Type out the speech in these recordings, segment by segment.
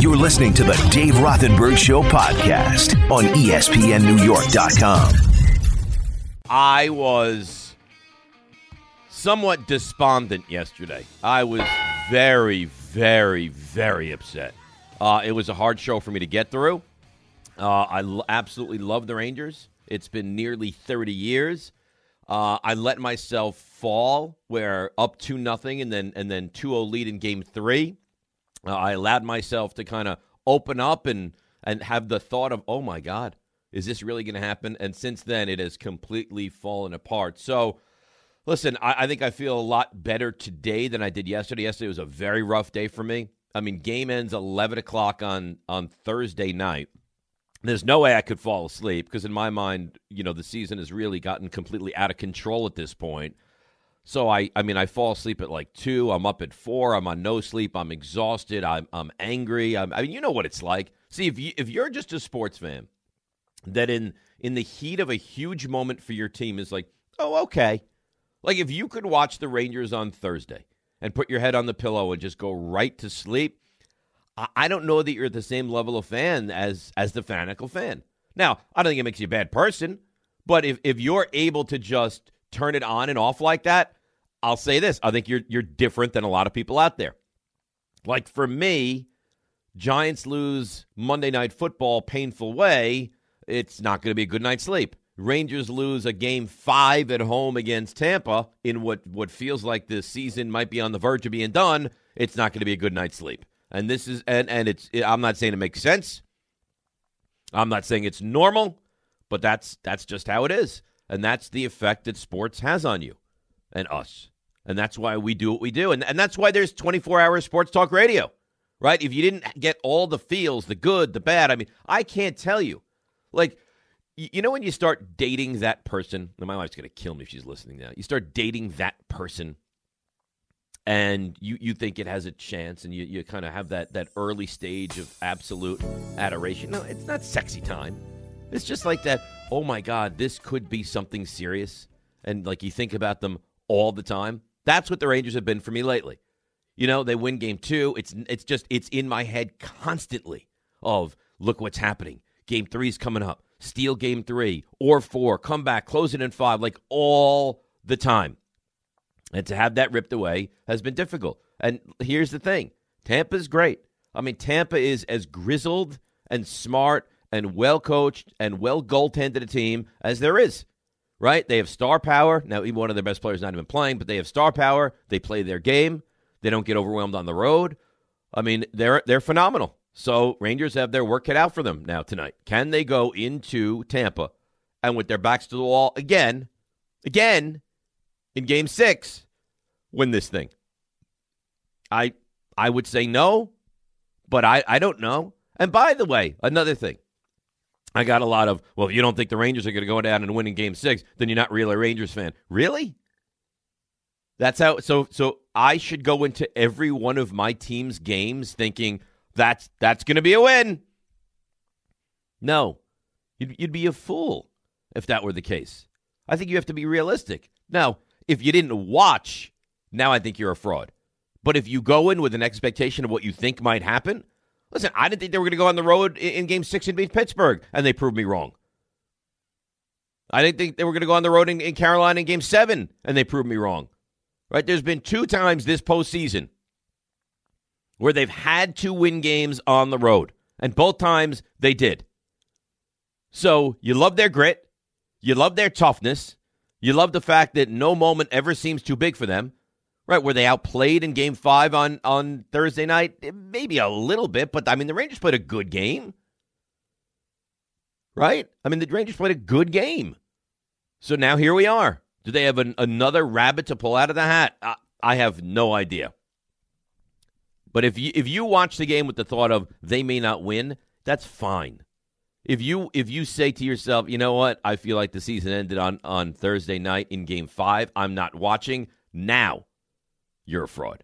You're listening to the Dave Rothenberg Show podcast on ESPNNewYork.com. I was somewhat despondent yesterday. I was very, very, very upset. Uh, it was a hard show for me to get through. Uh, I l- absolutely love the Rangers. It's been nearly 30 years. Uh, I let myself fall where up two nothing and then and then 2-0 lead in game three. Uh, I allowed myself to kind of open up and and have the thought of, oh my God, is this really going to happen? And since then, it has completely fallen apart. So, listen, I, I think I feel a lot better today than I did yesterday. Yesterday was a very rough day for me. I mean, game ends 11 o'clock on on Thursday night. There's no way I could fall asleep because in my mind, you know, the season has really gotten completely out of control at this point. So I, I mean, I fall asleep at like two. I'm up at four. I'm on no sleep. I'm exhausted. I'm, I'm angry. I'm, I mean, you know what it's like. See, if you if you're just a sports fan, that in in the heat of a huge moment for your team is like, oh, okay. Like if you could watch the Rangers on Thursday and put your head on the pillow and just go right to sleep, I, I don't know that you're at the same level of fan as as the fanatical fan. Now, I don't think it makes you a bad person, but if if you're able to just turn it on and off like that, I'll say this: I think you're you're different than a lot of people out there. Like for me, Giants lose Monday Night Football painful way. It's not going to be a good night's sleep. Rangers lose a game five at home against Tampa in what what feels like the season might be on the verge of being done. It's not going to be a good night's sleep. And this is and and it's I'm not saying it makes sense. I'm not saying it's normal, but that's that's just how it is. And that's the effect that sports has on you and us. And that's why we do what we do. And, and that's why there's 24 hour sports talk radio, right? If you didn't get all the feels, the good, the bad, I mean, I can't tell you. Like, you know, when you start dating that person, and my wife's going to kill me if she's listening now. You start dating that person and you, you think it has a chance and you, you kind of have that, that early stage of absolute adoration. No, it's not sexy time. It's just like that, oh my God, this could be something serious. And like you think about them all the time. That's what the Rangers have been for me lately. You know, they win game two. It's it's just it's in my head constantly of look what's happening. Game three's coming up. Steal game three or four. Come back, close it in five, like all the time. And to have that ripped away has been difficult. And here's the thing Tampa's great. I mean, Tampa is as grizzled and smart and well coached and well goaltended a team as there is, right? They have star power. Now, even one of their best players not even playing, but they have star power. They play their game. They don't get overwhelmed on the road. I mean, they're they're phenomenal. So Rangers have their work cut out for them now tonight. Can they go into Tampa and with their backs to the wall again, again in Game Six, win this thing? I I would say no, but I I don't know. And by the way, another thing. I got a lot of, well, if you don't think the Rangers are going to go down and win in game six, then you're not really a Rangers fan. Really? That's how so so I should go into every one of my team's games thinking that's that's going to be a win. No. You'd, you'd be a fool if that were the case. I think you have to be realistic. Now, if you didn't watch, now I think you're a fraud. But if you go in with an expectation of what you think might happen, listen, I didn't think they were going to go on the road in, game 6 and beat Pittsburgh and they proved me wrong. I didn't think they were going to go on the road in, in Carolina in game 7 and they proved me wrong right? There's been two times this postseason where they've had to win games on the road, and both times they did. So you love their grit, you love their toughness, you love the fact that no moment ever seems too big for them. Right, where they outplayed in game five on, on Thursday night, eh, maybe a little bit, but I mean, the Rangers played a good game. Right? I mean, the Rangers played a good game. So now here we are. Do they have an, another rabbit to pull out of the hat? I, I have no idea. But if you if you watch the game with the thought of they may not win, that's fine. If you if you say to yourself, you know what, I feel like the season ended on on Thursday night in Game Five. I'm not watching now. You're a fraud.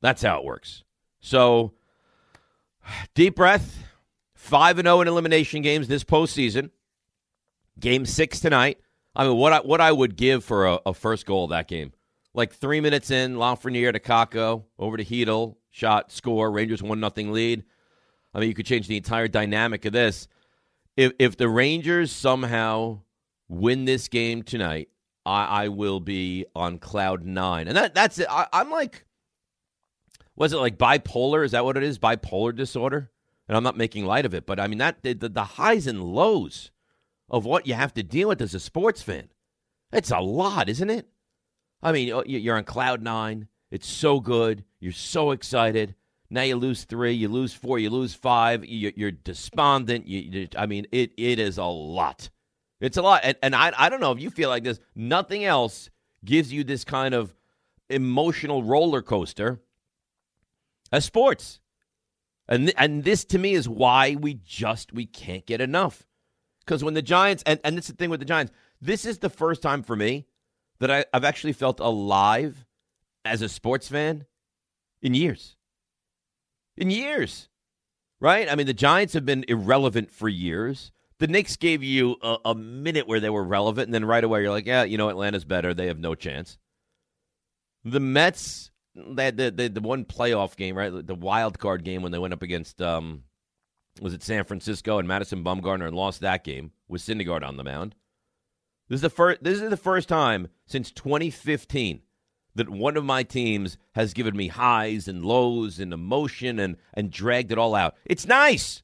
That's how it works. So, deep breath. Five and zero in elimination games this postseason. Game six tonight. I mean, what I, what I would give for a, a first goal of that game. Like three minutes in, Lafreniere to Kakko, over to Chytil, shot, score. Rangers one nothing lead. I mean, you could change the entire dynamic of this. If if the Rangers somehow win this game tonight, I, I will be on cloud nine, and that that's it. I, I'm like, was it like bipolar? Is that what it is? Bipolar disorder? And I'm not making light of it, but I mean that the, the highs and lows of what you have to deal with as a sports fan. It's a lot, isn't it? I mean, oh, you're on cloud nine. It's so good. You're so excited. Now you lose three, you lose four, you lose five. You're, despondent. You, I mean, it it is a lot. It's a lot, and, and I I don't know if you feel like this. Nothing else gives you this kind of emotional roller coaster as sports. And th- and this to me is why we just we can't get enough. Because when the Giants and and this is the thing with the Giants, this is the first time for me that I, I've actually felt alive as a sports fan in years. In years. Right? I mean, the Giants have been irrelevant for years. The Knicks gave you a, a minute where they were relevant, and then right away you're like, yeah, you know, Atlanta's better. They have no chance. The Mets had the, the, the one playoff game, right? The wild card game when they went up against um, was it San Francisco and Madison Bumgarner and lost that game with Syndergaard on the mound. This is the first. This is the first time since 2015 that one of my teams has given me highs and lows and emotion and and dragged it all out. It's nice.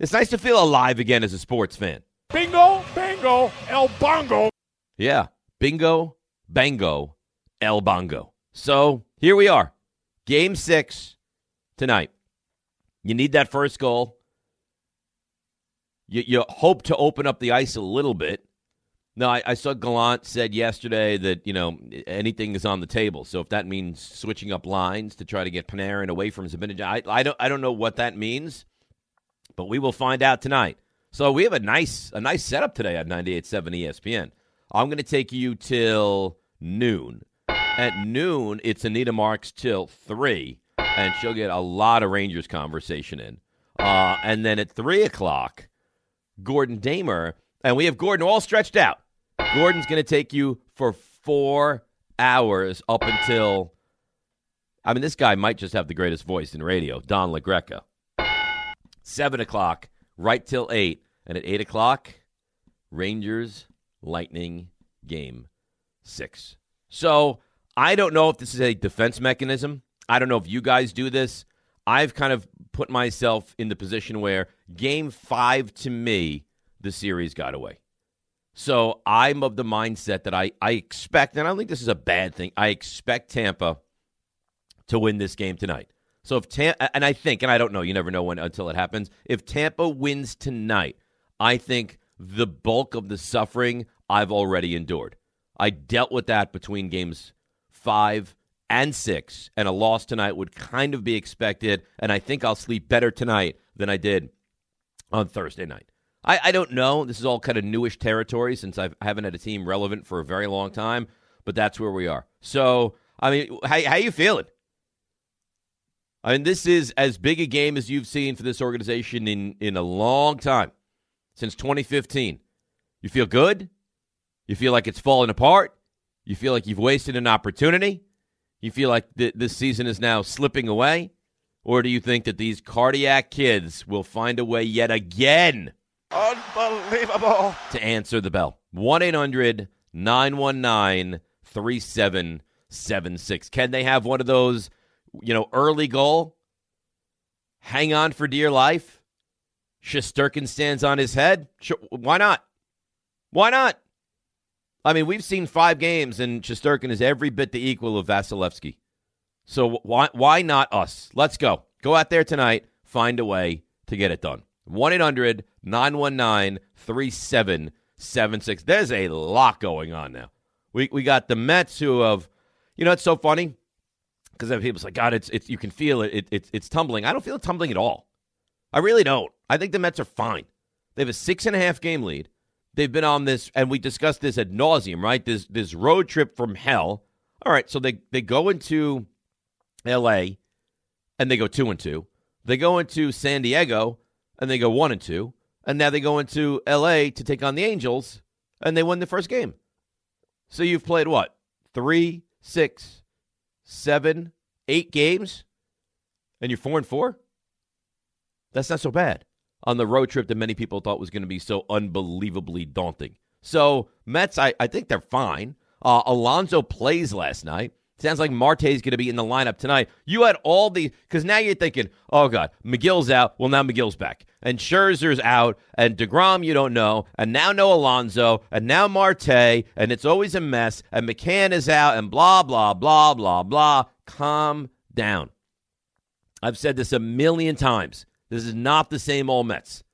It's nice to feel alive again as a sports fan. Bingo, bango, el bongo. Yeah, bingo, bango, el bongo. So here we are. Game six tonight. You need that first goal. You, you hope to open up the ice a little bit. No, I, I, saw Gallant said yesterday that you know anything is on the table. So if that means switching up lines to try to get Panarin away from Zibanejad, I, I don't I don't know what that means, but we will find out tonight. So we have a nice a nice setup today at 98.7 ESPN. I'm going to take you till noon. At noon, it's Anita Marks till 3, and she'll get a lot of Rangers conversation in. Uh, and then at 3 o'clock, Gordon Damer, and we have Gordon all stretched out. Gordon's going to take you for four hours up until. I mean, this guy might just have the greatest voice in radio, Don LaGreca. 7 o'clock, right till 8. And at 8 o'clock, Rangers Lightning game six. So I don't know if this is a defense mechanism. I don't know if you guys do this. I've kind of put myself in the position where game five to me, the series got away. So I'm of the mindset that I, I expect, and I don't think this is a bad thing, I expect Tampa to win this game tonight. So if Tampa, and I think, and I don't know, you never know when until it happens. If Tampa wins tonight, I think the bulk of the suffering I've already endured. I dealt with that between games five, and six, and a loss tonight would kind of be expected. And I think I'll sleep better tonight than I did on Thursday night. I, I don't know. This is all kind of newish territory since I've, I haven't had a team relevant for a very long time, but that's where we are. So, I mean, how, how you feeling? I mean, this is as big a game as you've seen for this organization in, in a long time, since 2015. You feel good? You feel like it's falling apart? You feel like you've wasted an opportunity? You feel like th- this season is now slipping away? Or do you think that these cardiac kids will find a way yet again? Unbelievable. To answer the bell. 1 800 919 3776. Can they have one of those, you know, early goal? Hang on for dear life? Shesterkin stands on his head? Sure, why not? Why not? I mean, we've seen five games, and Shesterkin is every bit the equal of Vasilevskiy. So why why not us? Let's go. Go out there tonight. Find a way to get it done. 1 800 919 3776. There's a lot going on now. We, we got the Mets who have, you know, it's so funny because people say, God, it's, it's, you can feel it. it it's, it's tumbling. I don't feel it tumbling at all. I really don't. I think the Mets are fine. They have a six and a half game lead. They've been on this, and we discussed this at nauseum, right? This this road trip from hell. All right, so they they go into L.A. and they go two and two. They go into San Diego and they go one and two, and now they go into L.A. to take on the Angels and they win the first game. So you've played what three, six, seven, eight games and you're four and four. That's not so bad on the road trip that many people thought was going to be so unbelievably daunting. So Mets, I, I think they're fine. Uh, Alonso plays last night. Sounds like Marte's going to be in the lineup tonight. You had all the because now you're thinking, oh god, Megill's out. Well, now Megill's back, and Scherzer's out, and deGrom you don't know, and now no Alonso, and now Marte, and it's always a mess. And McCann is out, and blah blah blah blah blah. Calm down. I've said this a million times. This is not the same old Mets.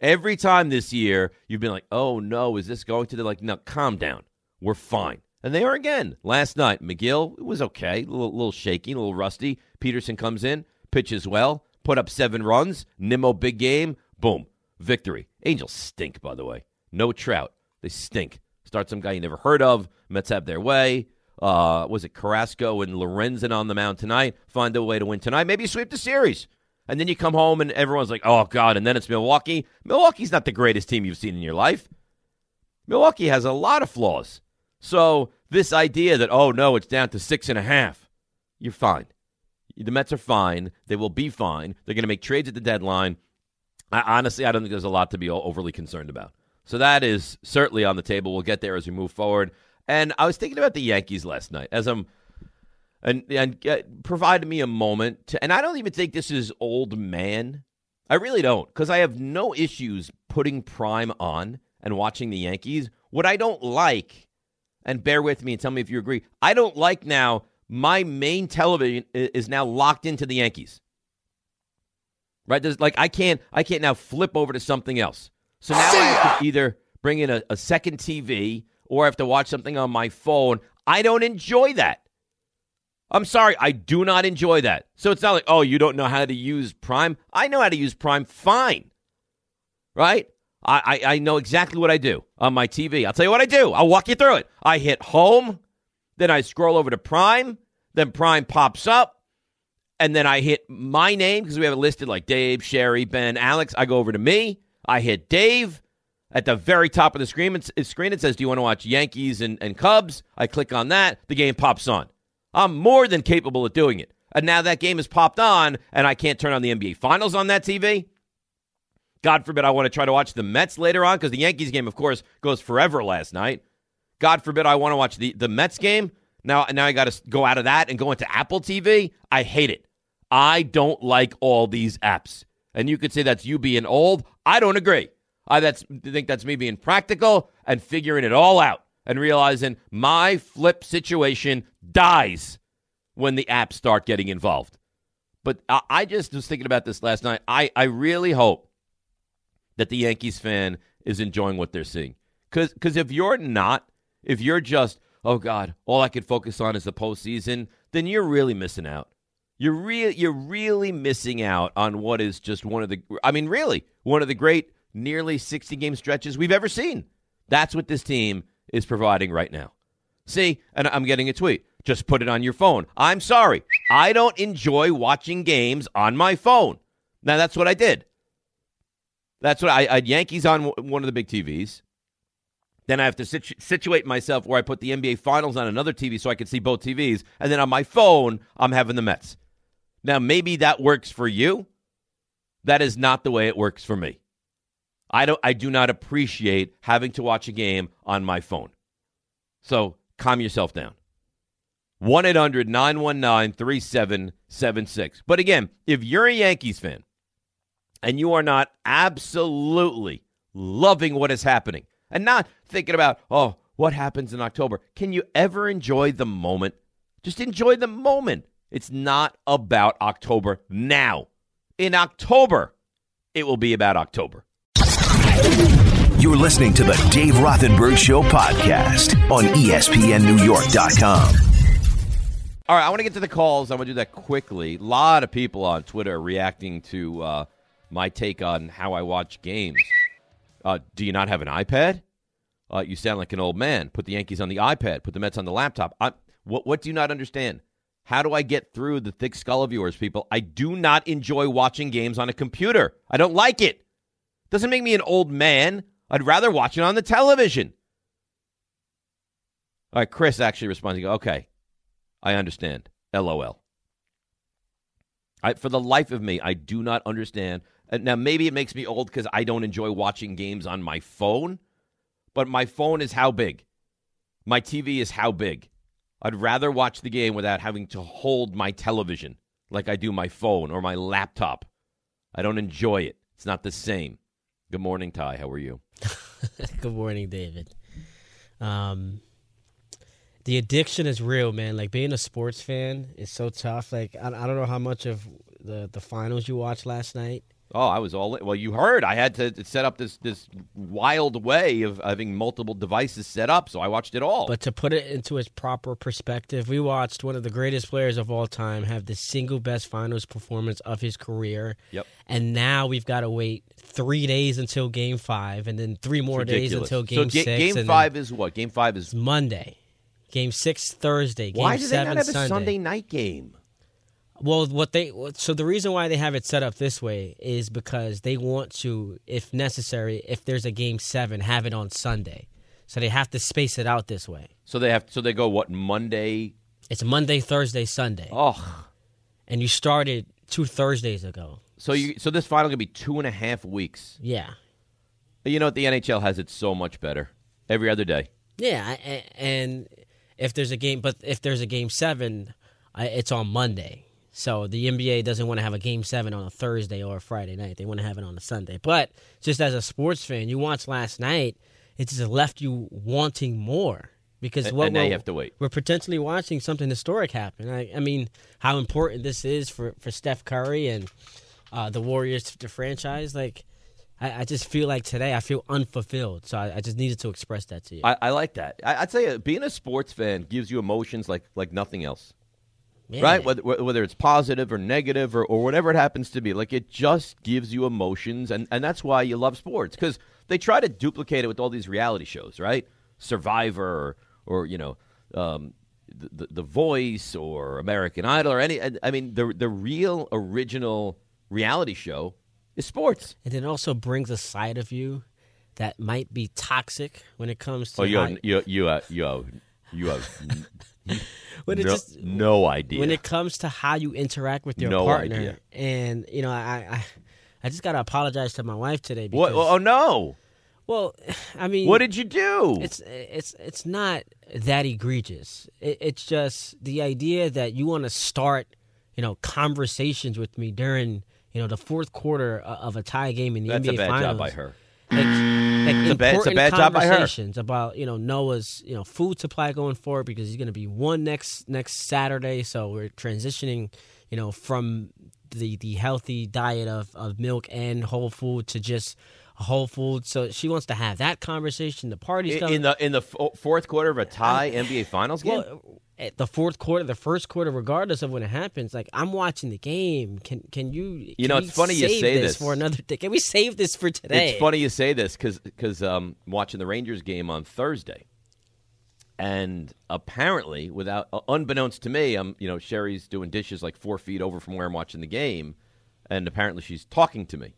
Every time this year, you've been like, oh no, is this going to? They're like, no, calm down. We're fine. And they are again. Last night, Megill it was okay, a little, little shaky, a little rusty. Peterson comes in, pitches well, put up seven runs. Nimmo, big game, boom, victory. Angels stink, by the way. No Trout. They stink. Start some guy you never heard of. Mets have their way. Uh, was it Carrasco and Lorenzen on the mound tonight? Find a way to win tonight. Maybe sweep the series. And then you come home and everyone's like, oh, God. And then it's Milwaukee. Milwaukee's not the greatest team you've seen in your life. Milwaukee has a lot of flaws. So this idea that, oh, no, it's down to six and a half, you're fine. The Mets are fine. They will be fine. They're going to make trades at the deadline. I, honestly, I don't think there's a lot to be overly concerned about. So that is certainly on the table. We'll get there as we move forward. And I was thinking about the Yankees last night as I'm and and uh, provided me a moment to, and I don't even think this is old man. I really don't because I have no issues putting Prime on and watching the Yankees. What I don't like, and bear with me and tell me if you agree, I don't like now my main television is now locked into the Yankees. Right? There's like I can't I can't now flip over to something else. So now I have to either bring in a, a second TV or I have to watch something on my phone. I don't enjoy that. I'm sorry, I do not enjoy that. So it's not like, oh, you don't know how to use Prime. I know how to use Prime fine. Right? I, I, know exactly what I do on my TV. I'll tell you what I do. I'll walk you through it. I hit home, then I scroll over to Prime, then Prime pops up, and then I hit my name because we have it listed like Dave, Sherry, Ben, Alex. I go over to me. I hit Dave. At the very top of the screen, screen it says, Do you want to watch Yankees and, and Cubs? I click on that. The game pops on. I'm more than capable of doing it. And now that game has popped on, and I can't turn on the NBA Finals on that TV. God forbid I want to try to watch the Mets later on because the Yankees game, of course, goes forever last night. God forbid I want to watch the, the Mets game. Now, now I got to go out of that and go into Apple TV. I hate it. I don't like all these apps. And you could say that's you being old. I don't agree. I that's, think that's me being practical and figuring it all out and realizing my flip situation dies when the apps start getting involved. But I, I just was thinking about this last night. I, I really hope that the Yankees fan is enjoying what they're seeing. Because if you're not, if you're just, oh God, all I can focus on is the postseason, then you're really missing out. You're really, you're really missing out on what is just one of the, I mean, really, one of the great nearly 60 game stretches we've ever seen. That's what this team is providing right now. See, and I'm getting a tweet. Just put it on your phone. I'm sorry. I don't enjoy watching games on my phone. Now, that's what I did. That's what I, I had Yankees on one of the big TVs. Then I have to situ- situate myself where I put the NBA Finals on another TV so I can see both TVs. And then on my phone, I'm having the Mets. Now, maybe that works for you. That is not the way it works for me. I don't I do not appreciate having to watch a game on my phone. So calm yourself down. 1 800 919 3776. But again, if you're a Yankees fan and you are not absolutely loving what is happening and not thinking about, oh, what happens in October, can you ever enjoy the moment? Just enjoy the moment. It's not about October now. In October, it will be about October. You're listening to the Dave Rothenberg Show podcast on ESPNNewYork.com. All right, I want to get to the calls. I want to do that quickly. A lot of people on Twitter reacting to uh, my take on how I watch games. Uh, do you not have an iPad? Uh, you sound like an old man. Put the Yankees on the iPad. Put the Mets on the laptop. I, what, what do you not understand? How do I get through the thick skull of yours, people? I do not enjoy watching games on a computer. I don't like it. Doesn't make me an old man. I'd rather watch it on the television. All right, Chris actually responding. Okay, I understand. LOL. I, for the life of me, I do not understand. Uh, Now, maybe it makes me old because I don't enjoy watching games on my phone, but my phone is how big? My TV is how big? I'd rather watch the game without having to hold my television like I do my phone or my laptop. I don't enjoy it. It's not the same. Good morning, Ty. How are you? Good morning, David. Um, the addiction is real, man. Like being a sports fan is so tough. Like I, I don't know how much of the the finals you watched last night. Oh, I was all in. Well, you heard I had to set up this this wild way of having multiple devices set up, so I watched it all. But to put it into its proper perspective, we watched one of the greatest players of all time have the single best finals performance of his career. Yep. And now we've got to wait three days until Game Five, and then three more days until Game so, ga- Six. Game five is what? Game five is Monday. Game Six Thursday. Game why do they not have a Sunday. Sunday night game? Well, what they so the reason why they have it set up this way is because they want to, if necessary, if there's a game seven, have it on Sunday. So they have to space it out this way. So they have. So they go what Monday? It's Monday, Thursday, Sunday, Oh, and you started two Thursdays ago. so you. So this final gonna be two and a half weeks. Yeah, You know what? The NHL has it so much better every other day. yeah, and if there's a game, but if there's a game seven, it's on Monday. So the NBA doesn't want to have a game seven on a Thursday or a Friday night. They want to have it on a Sunday. But just as a sports fan, you watched last night. It just left you wanting more because And- what and now you have to wait. We're potentially watching something historic happen. I, I mean, how important this is for for Steph Curry and uh, the Warriors to franchise. Like, I, I just feel like today I feel unfulfilled. So I, I just needed to express that to you. I, I like that. I, I'd say uh, being a sports fan gives you emotions like like nothing else. Yeah. right? Whether whether it's positive or negative or, or whatever it happens to be, like it just gives you emotions, and and that's why you love sports because they try to duplicate it with all these reality shows, right? Survivor or, or you know. Um, the, the, Voice or American Idol or any, I mean, the the real original reality show is sports. And it also brings a side of you that might be toxic when it comes to Oh, you how- you you have, you have, you have when it no, just no idea. when it comes to how you interact with your No partner. idea. And you know, I, I I just gotta apologize to my wife today what? Oh no! well, I mean, What did you do? it's it's it's not that egregious. It, it's just the idea that you want to start, you know, conversations with me during you know the fourth quarter of a tie game in the That's NBA a bad Finals. job by her. like, like It's a bad- it's a bad job by her. about you know Noah's you know food supply going forward because he's going to be one next next Saturday. So we're transitioning, you know, from the the healthy diet of of milk and whole food to just whole food. So she wants to have that conversation. The party's In, coming. in the in the f- fourth quarter of a tie NBA Finals game. well, at the fourth quarter, the first quarter, regardless of when it happens, like I'm watching the game. Can can you? You can know, it's funny you say this this. for another day. Can we save this for today? It's funny you say this because because um, I'm watching the Rangers game on Thursday, and apparently, without uh, unbeknownst to me, I'm you know Sherry's doing dishes like four feet over from where I'm watching the game, and apparently she's talking to me,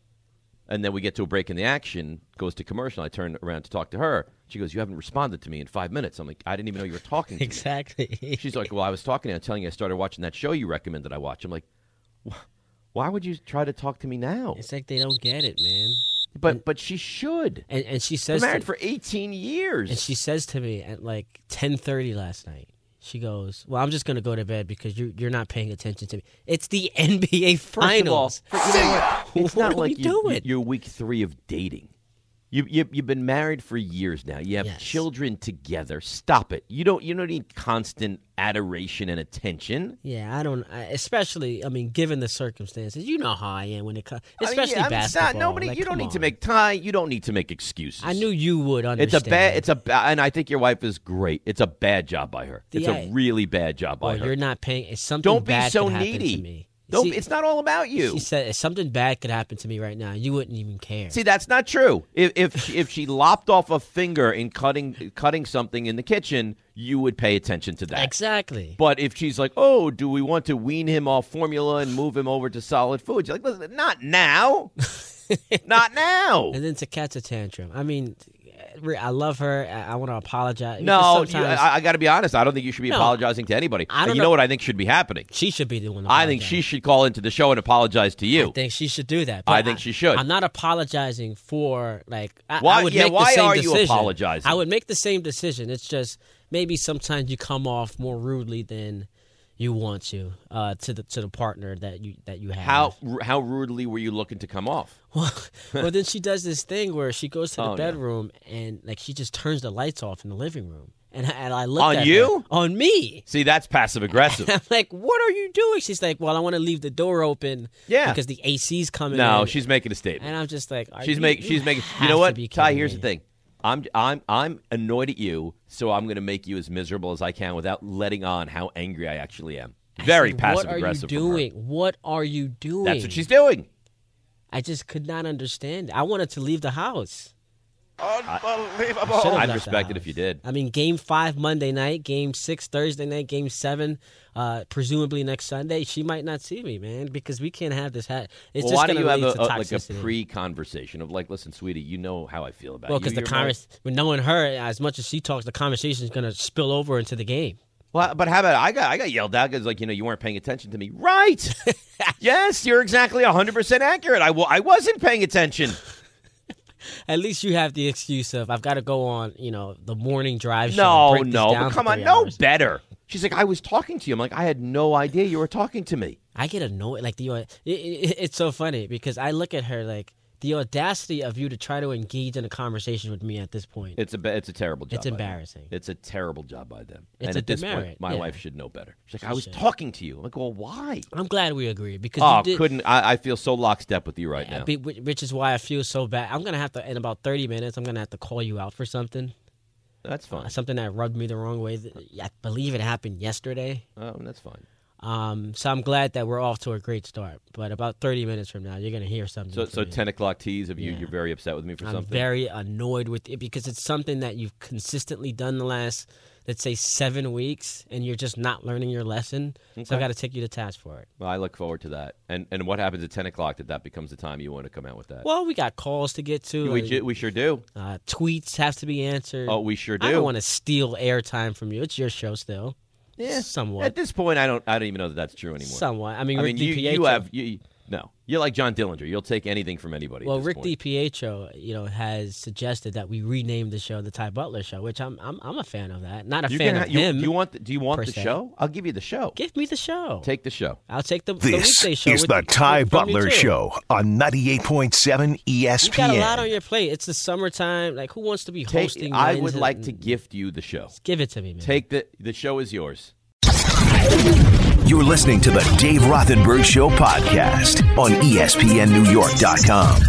and then we get to a break in the action, goes to commercial. I turn around to talk to her. She goes, "You haven't responded to me in five minutes." I'm like, "I didn't even know you were talking." to me." Exactly. She's like, "Well, I was talking to you, I'm telling you I started watching that show you recommended I watch." I'm like, "Why would you try to talk to me now?" It's like they don't get it, man. But but she should. And and she Been says married to, for 18 years. and she says to me at like ten thirty last night. She goes, "Well, I'm just gonna go to bed because you're you're not paying attention to me. It's the NBA First of all, Finals. for- you know what? it's What not like we you, doing? you, are week three of dating. You, you you've been married for years now. You have Yes. children together. Stop it. You don't you don't need constant adoration and attention. Yeah, I don't. I, especially, I mean, given the circumstances, you know how I am when it comes, I mean, especially yeah, I mean, it's not- basketball. nobody. Like, you don't need to make time. You don't need to make excuses. I knew you would understand. It's a bad. It's a ba- and I think your wife is great. It's a bad job by her. It's Yeah. a really bad job by Well, her. you're not paying. If something Don't be so needy. Don't. See, it's not all about you. She said if something bad could happen to me right now, you wouldn't even care. See, that's not true. If if she, if she lopped off a finger in cutting cutting something in the kitchen, you would pay attention to that. exactly. But if she's like, "Oh, do we want to wean him off formula and move him over to solid food?" You're like, "Listen, not now, not now." And then to catch a tantrum. I mean, I love her. I, I want to apologize. No, you, I, I got to be honest. I don't think you should be No. apologizing to anybody. I don't you know know- what I think should be happening? she should be the one. I think she should call into the show and apologize to you. I think she should do that. I think she should. I'm not apologizing for like. I, Why- I would yeah, make why the same are you apologizing? I would make the same decision. It's just maybe sometimes you come off more rudely than you want to uh, to the to the partner that you that you have. How how rudely were you looking to come off? Well, well, then she does this thing where she goes to the Oh, no. bedroom and like she just turns the lights off in the living room. And, and I looked On at you? her, on me. See, that's passive aggressive. I'm like, what are you doing? She's like, well, I want to leave the door open. Yeah. because the AC's coming. no, in. she's making a statement. And I'm just like, are She's making. She's making. You know what, Ty? Here's me. the thing. I'm I'm I'm annoyed at you, so I'm going to make you as miserable as I can without letting on how angry I actually am. Very said, passive aggressive. What are you doing? What are you doing? That's what she's doing. I just could not understand. I wanted to leave the house. Unbelievable. Should've I'd respect it if you did. I mean, game five Monday night, game six Thursday night, game seven, uh, presumably next Sunday. She might not see me, man, because we can't have this. Ha- it's well, just why going don't you have lead a, to a- like a pre-conversation of like, listen, sweetie, you know how I feel about well, you. because the You're convers, with knowing her, as much as she talks, the conversation is going to spill over into the game. Well, but how about I got I got yelled at because like you know you weren't paying attention to me. Right? yes, you're exactly 100 percent accurate. I w- I wasn't paying attention. At least you have the excuse of I've got to go on, you know, the morning drive. No, no, come on, three no hours. better. She's like, I was talking to you. I'm like, I had no idea you were talking to me. I get annoyed. Like the, it, it, it's so funny because I look at her like the audacity of you to try to engage in a conversation with me at this point. It's a it's a terrible job. It's embarrassing. It's a terrible job by them. It's and a at this demerit, point, my yeah. wife should know better. She's like, She I was should. talking to you. I'm like, well, why? I'm glad we agree because Oh, you did, couldn't I, I feel so lockstep with you right Yeah, now. be- which which is why I feel so bad. I'm gonna have to in about 30 minutes. I'm gonna have to call you out for something, That's fine. uh, something that rubbed me the wrong way. I believe it happened yesterday. Oh, that's fine. Um, so I'm glad that we're off to a great start. But about 30 minutes from now, you're gonna hear something. So, so me. 10 o'clock tease of you. Yeah. You're very upset with me for something? I'm very annoyed with it because it's something that you've consistently done the last, let's say, seven weeks, and you're just not learning your lesson. So I've got to take you to task for it. Well, I look forward to that. And and what happens at 10 o'clock that that becomes the time you want to come out with that? Well, we got calls to get to. we, and, ju- we sure do. uh, tweets have to be answered. Oh, we sure do. I don't want to steal airtime from you. It's your show still. Yeah. somewhat. At this point, I don't. I don't even know that that's true anymore. Somewhat. I mean, I mean, you, you have you. No, you're like John Dillinger. You'll take anything from anybody. at well, this Rick point. DiPietro, you know, has suggested that we rename the show the Ty Butler Show, which I'm I'm, I'm a fan of that. Not a You fan can of you, him. you want? The, do you want the se. show? I'll give you the show. Give me the show. Take the show. I'll take the, the This weekday show. is with- the Ty from you Butler. Show on 98.7 ESPN. You got a lot on your plate. It's the summertime. Like, who wants to be Take. hosting? I would Wednesday- like to gift you the show. give it to me, man. Take the the show is yours. You're listening to the Dave Rothenberg Show podcast on ESPNNewYork.com.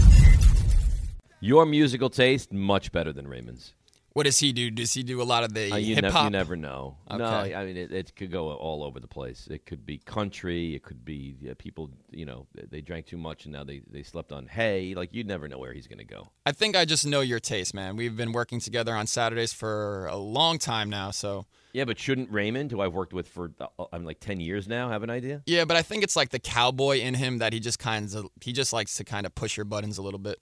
Your musical taste much better than Raymond's. What does he do? Does he do a lot of the Uh, hip hop? you never know. No, I mean it, it could go all over the place. It could be country. It could be people. You know, they- drank too much and now they, they slept on hay. Like you never know where he's going to go. I think I just know your taste, man. We've been working together on Saturdays for a long time now, so Yeah, but shouldn't Raymond, who I've worked with for uh, I'm like ten years now, have an idea? yeah. But I think it's like the cowboy in him that he just kind of he just likes to kind of push your buttons a little bit.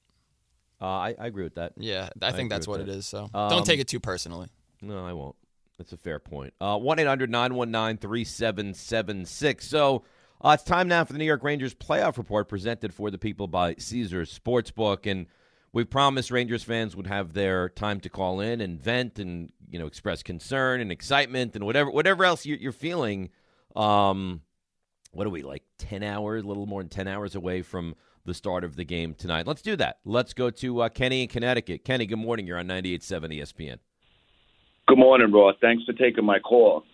Uh, I, I agree with that. Yeah, I think that's what that. it is. So Um, don't take it too personally. No, I won't. That's a fair point. Uh, One eight hundred nine one nine three seven seven six. So uh, it's time now for the New York Rangers playoff report presented for the people by Caesars Sportsbook, and we promised Rangers fans would have their time to call in and vent and you know express concern and excitement and whatever whatever else you're, you're feeling. Um, what are we like ten hours, a little more than ten hours away from the start of the game tonight? Let's do that. Let's go to uh, Kenny in Connecticut. Kenny, good morning. You're on 98.7 ESPN. Good morning, Ross. Thanks for taking my call.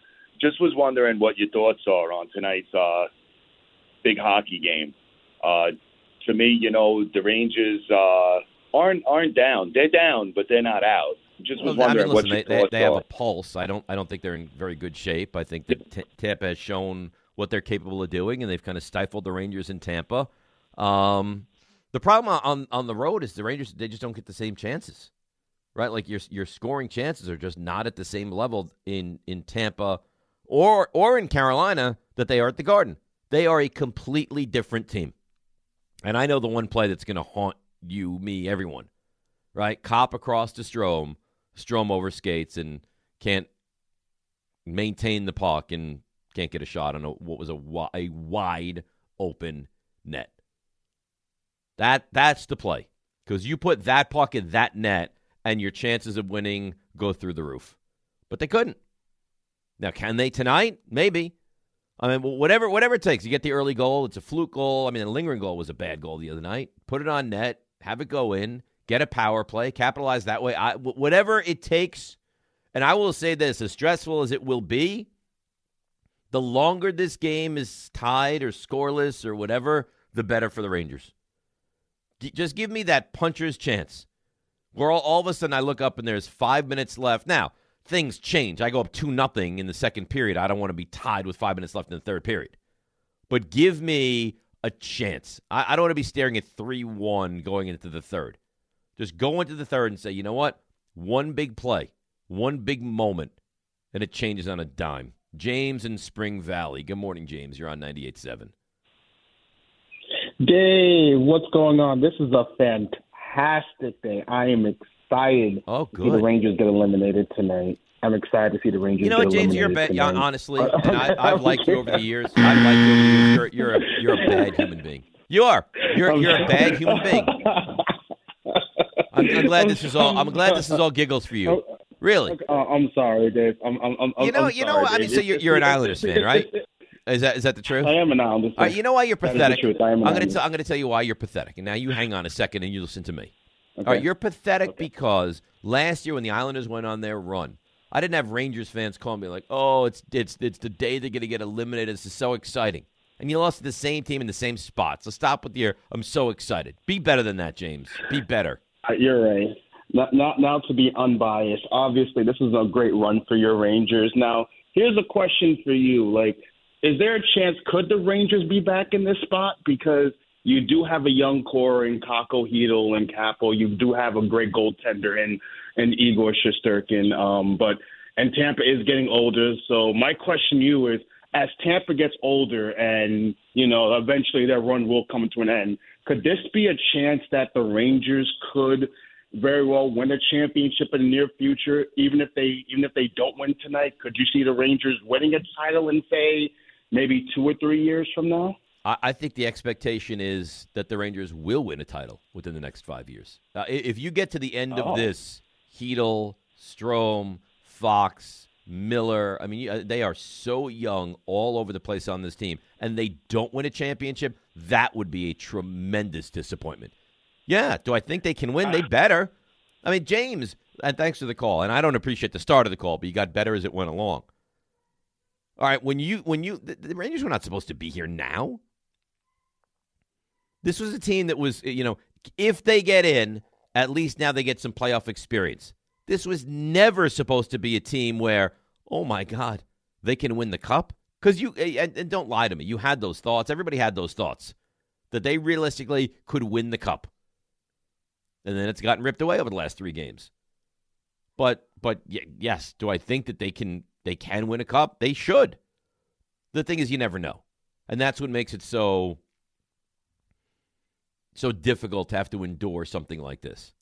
Just was wondering what your thoughts are on tonight's uh, big hockey game. Uh, to me, you know, the Rangers uh, aren't aren't down. They're down, but they're not out. Just was Well, I mean, wondering what your they, they, have are. a pulse. I don't. I don't think they're in very good shape. I think that T- Tampa has shown what they're capable of doing, and they've kind of stifled the Rangers in Tampa. Um, the problem on on the road is the Rangers they just don't get the same chances, right? Like your your scoring chances are just not at the same level in in Tampa or or in Carolina that they are at the Garden. They are a completely different team, and I know the one play that's going to haunt you, me, everyone. right? Cop across to Strome, Strome over skates and can't maintain the puck and can't get a shot on a, what was a, a wide open net. That that's the play because you put that puck in that net and your chances of winning go through the roof. But they couldn't. Now, can they tonight? Maybe. I mean, whatever whatever it takes. You get the early goal. It's a fluke goal. I mean, the lingering goal was a bad goal the other night. Put it on net. Have it go in. Get a power play. Capitalize that way. I, whatever it takes. And I will say this: as stressful as it will be, the longer this game is tied or scoreless or whatever, the better for the Rangers. Just give me that puncher's chance. Where all, all of a sudden I look up and there's five minutes left. Now, things change. I go up 2 nothing in the second period. I don't want to be tied with five minutes left in the third period. But give me a chance. I, I don't want to be staring at 3 1 going into the third. Just go into the third and say, you know what? One big play, one big moment, and it changes on a dime. James in Spring Valley. Good morning, James. You're on 98.7. Dave, what's going on? This is a fantastic day. I am excited oh, good. to see the Rangers get eliminated tonight. I'm excited to see the Rangers. You know what, James? You're a bad. Honestly, and I, have liked you over the years. I've liked you over the years. You're, you're a you're a bad human being. You are. You're you're a bad human being. I'm, I'm glad this is all. I'm glad this is all giggles for you. Really? Uh, I'm sorry, Dave. I'm. I'm. I'm you know. I'm you know. I mean, so you're, you're an Islanders fan, right? Is that is that the truth? I am an. All right, you know why you're pathetic. I am I'm going to I'm going to tell you why you're pathetic. And now you hang on a second and you listen to me. Okay. All right, you're pathetic okay. because last year when the Islanders went on their run, I didn't have Rangers fans calling me like, "Oh, it's it's it's the day they're going to get eliminated. This is so exciting." And you lost to the same team in the same spot. So stop with your "I'm so excited." Be better than that, James. Be better. Uh, you're right. Not, not now to be unbiased. Obviously, this is a great run for your Rangers. Now, here's a question for you: Like, is there a chance could the Rangers be back in this spot because you do have a young core in Kakko Chytil and Kaapo. You do have a great goaltender in in Igor Shesterkin. Um, but and Tampa is getting older. So my question to you is, as Tampa gets older and you know eventually their run will come to an end, could this be a chance that the Rangers could very well win a championship in the near future, even if they even if they don't win tonight? Could you see the Rangers winning a title in say maybe two or three years from now? I think the expectation is that the Rangers will win a title within the next five years. Uh, if you get to the end oh. of this, Chytil, Strome, Fox, Miller, I mean, uh, they are so young all over the place on this team, and they don't win a championship, that would be a tremendous disappointment. Yeah, do I think they can win? They better. I mean, James, and thanks for the call, and I don't appreciate the start of the call, but you got better as it went along. All right, when you when you the, the Rangers were not supposed to be here now. This was a team that was, you know, if they get in, at least now they get some playoff experience. This was never supposed to be a team where, oh my God, they can win the cup. Because you, eh, and, and don't lie to me, you had those thoughts. Everybody had those thoughts that they realistically could win the cup. And then it's gotten ripped away over the last three games. But, but yes, do I think that they can they can win a cup? They should. The thing is, you never know, and that's what makes it so so difficult to have to endure something like this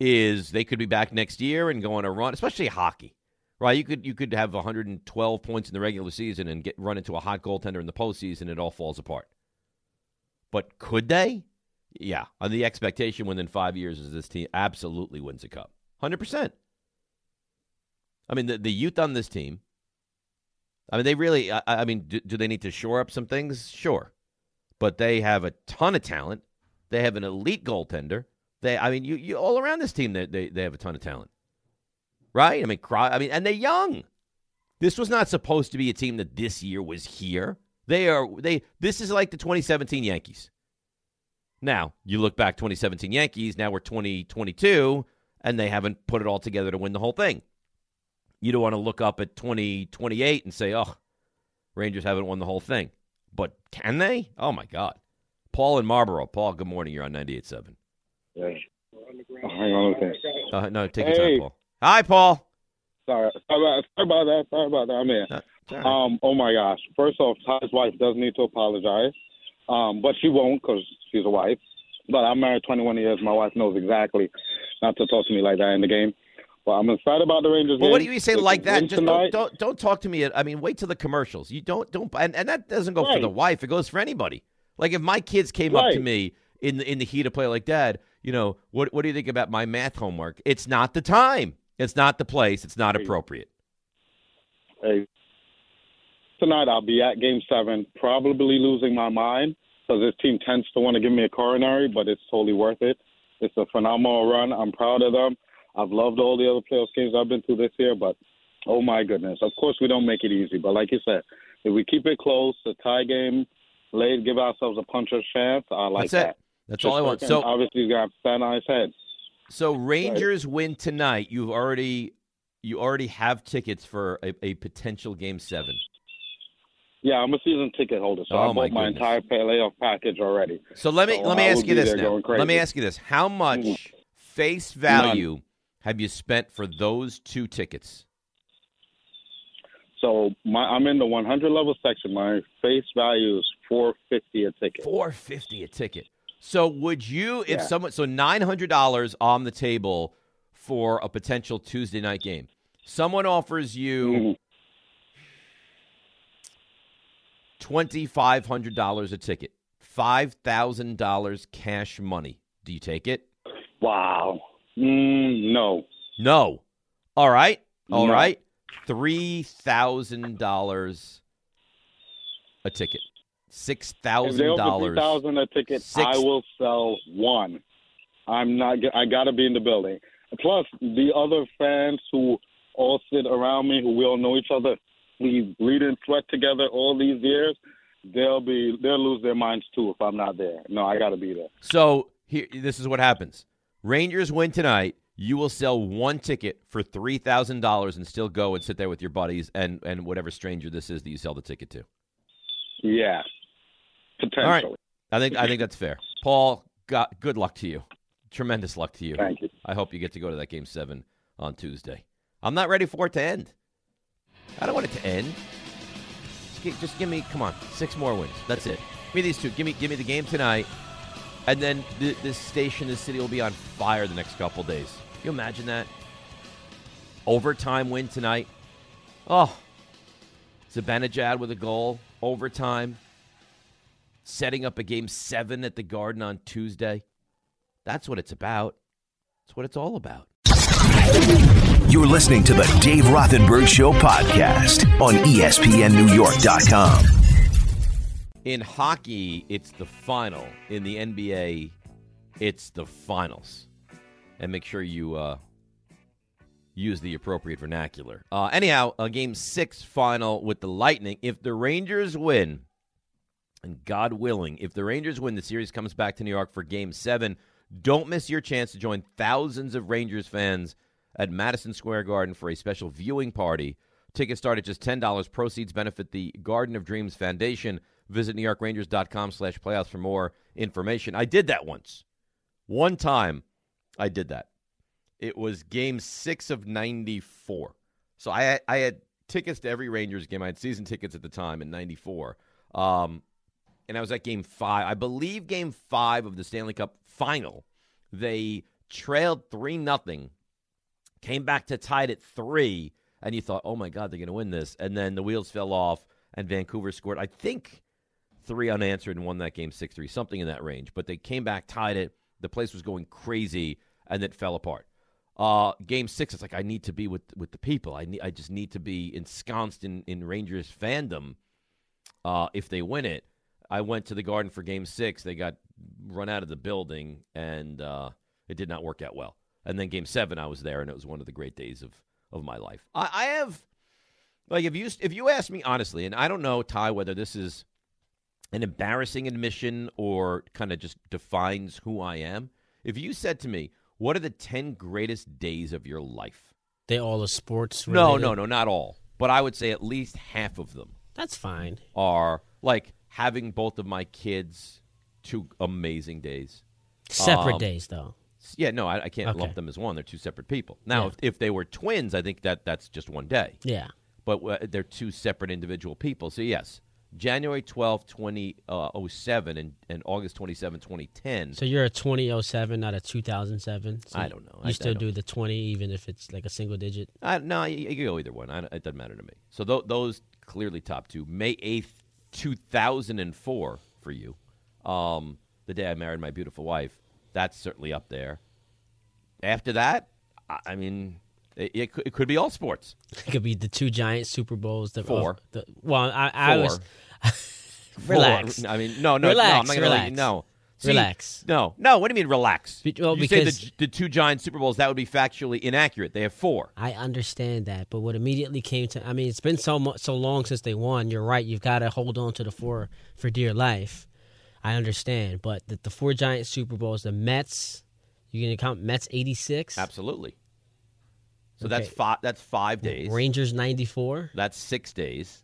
is they could be back next year and go on a run, especially hockey. Right? You could you could have 112 points in the regular season and get run into a hot goaltender in the postseason, it all falls apart. But could they? Yeah. On the expectation within five years is this team absolutely wins a cup. Hundred percent. I mean, the, the youth on this team. I mean, they really. I, I mean, do, do they need to shore up some things? Sure, but they have a ton of talent they have an elite goaltender. They, I mean, you, you all around this team, they, they, they have a ton of talent, right? I mean, cry, I mean, and they're young. This was not supposed to be a team that this year was here. They are they. This is like the 2017 Yankees. Now you look back 2017 Yankees. Now we're 2022, and they haven't put it all together to win the whole thing. You don't want to look up at 2028 and say, "Oh, Rangers haven't won the whole thing." But can they? Oh my God! Paul in Marlboro. Paul, good morning. You're on 98.7. Yeah. Oh, hang on okay. Uh, no, take your time, Paul. Hi, Paul. Sorry. Sorry about, sorry about that. Sorry about that. I'm in. Uh, right. Um, oh, my gosh. First off, Ty's wife does need to apologize, um, but she won't because she's a wife. But I'm married 21 years. My wife knows exactly not to talk to me like that in the game. But I'm excited about the Rangers. Well, what do you say like that? Just don't, don't don't talk to me. I mean, wait till the commercials. You don't don't and, and that doesn't go for the wife. It goes for anybody. Like if my kids came up to me in the in the heat of play, like Dad, you know, what what do you think about my math homework? It's not the time. It's not the place. It's not appropriate. Hey, tonight I'll be at Game Seven, probably losing my mind because this team tends to want to give me a coronary, but it's totally worth it. It's a phenomenal run. I'm proud of them. I've loved all the other playoff games I've been through this year, but oh my goodness! Of course, we don't make it easy, but like you said, if we keep it close, a tie game, late, give ourselves a puncher's chance. I like That's it. that. That's Just all I want. So obviously, he's got stand on his head. so Rangers win tonight. You've already you already have tickets for a, a potential game seven. Yeah, I'm a season ticket holder, so Oh, I my bought my goodness. entire playoff package already. So let me So let me I ask you this now. Let me ask you this: How much Mhm. face value have you spent for those two tickets? So my I'm in the 100 level section. My face value is 450 a ticket. Four fifty a ticket. So would you, if Yeah. someone, so nine hundred dollars on the table for a potential Tuesday night game? Someone offers you Mhm. hundred dollars a ticket, five thousand dollars cash money. Do you take it? Wow. Mm, no. No. All right. All No. right. Three thousand dollars a ticket. Six If they offer thousand dollars. 3000 a ticket, Six- I will sell one. I'm not. I got to be in the building. Plus, the other fans who all sit around me, who we all know each other, we bleed and sweat together all these years. They'll be. They'll lose their minds too if I'm not there. No, I got to be there. So here, this is what happens. Rangers win tonight. You will sell one ticket for three thousand dollars and still go and sit there with your buddies and and whatever stranger this is that you sell the ticket to. Yeah. Potentially. All right. I think I think that's fair. Paul, got good luck to you. Tremendous luck to you. Thank you. I hope you get to go to that game seven on Tuesday. I'm not ready for it to end. I don't want it to end. Just, gi- just give me, come on, six more wins. That's it. Give me these two. Give me, give me the game tonight, and then th- this station, this city will be on fire the next couple days. Can you imagine that? Overtime win tonight. Oh, Zibanejad with a goal. Overtime. Setting up a game seven at the Garden on Tuesday. That's what it's about. That's what it's all about. You're listening to the Dave Rothenberg Show podcast on ESPNNewYork.com. In hockey, it's the final. In the NBA, it's the finals. And make sure you uh, use the appropriate vernacular. Uh, anyhow, a game six final with the Lightning. If the Rangers win, and God willing, if the Rangers win, the series comes back to New York for game seven. Don't miss your chance to join thousands of Rangers fans at Madison Square Garden for a special viewing party. Tickets start at just $10. Proceeds benefit the Garden of Dreams Foundation. Visit NewYorkrangers.com slash playoffs for more information. I did that once. One time I did that. It was game six of 94. So I I had tickets to every Rangers game. I had season tickets at the time in 94. Um, and I was at game five. I believe game five of the Stanley Cup final. They trailed 3 nothing, came back to tied at three, and you thought, oh my God, they're going to win this. And then the wheels fell off, and Vancouver scored, I think, three unanswered and won that game 6 3, something in that range. But they came back, tied it. The place was going crazy, and it fell apart. Uh, game six, it's like I need to be with with the people. I need, I just need to be ensconced in, in Rangers fandom. Uh, if they win it, I went to the Garden for Game Six. They got run out of the building, and uh, it did not work out well. And then Game Seven, I was there, and it was one of the great days of of my life. I, I have, like, if you if you ask me honestly, and I don't know, Ty, whether this is an embarrassing admission or kind of just defines who I am. If you said to me, "What are the ten greatest days of your life?" They all are sports. No, no, no, not all, but I would say at least half of them That's fine. are like having both of my kids two amazing days. Separate Um, days though. Yeah, no, I, I can't Okay. lump them as one. They're two separate people. Now, Yeah. if, if they were twins, I think that that's just one day. Yeah. But uh, they're two separate individual people. So yes, January twelfth, 2007, and, and August 27, 2010. So you're a 2007, not a 2007. So I don't know. You I- I still don't- do the 20, even if it's like a single digit. I, no, you, you can go either one. I, it doesn't matter to me. So th- those clearly top two. May 8th, 2004 for you. Um, the day I married my beautiful wife. That's certainly up there. After that, I, I mean, it, it, could, it could be all sports. It could be the two giant Super Bowls. The, Four. of the, well, I, I Four. was. relax. Four. I mean, no, no, no. I'm Relax, not going to let you relax. See, Relax. No, no. What do you mean relax? Be- well, you say the, the two giant Super Bowls. That would be factually inaccurate. They have four. I understand that, but what immediately came to I mean, it's been so mu- so long since they won. You're right. You've got to hold on to the four for dear life. I understand, but the, the four giant Super Bowls, the Mets, you going to count Mets 86? Absolutely. So that's five. That's five days. Rangers 94. That's six days.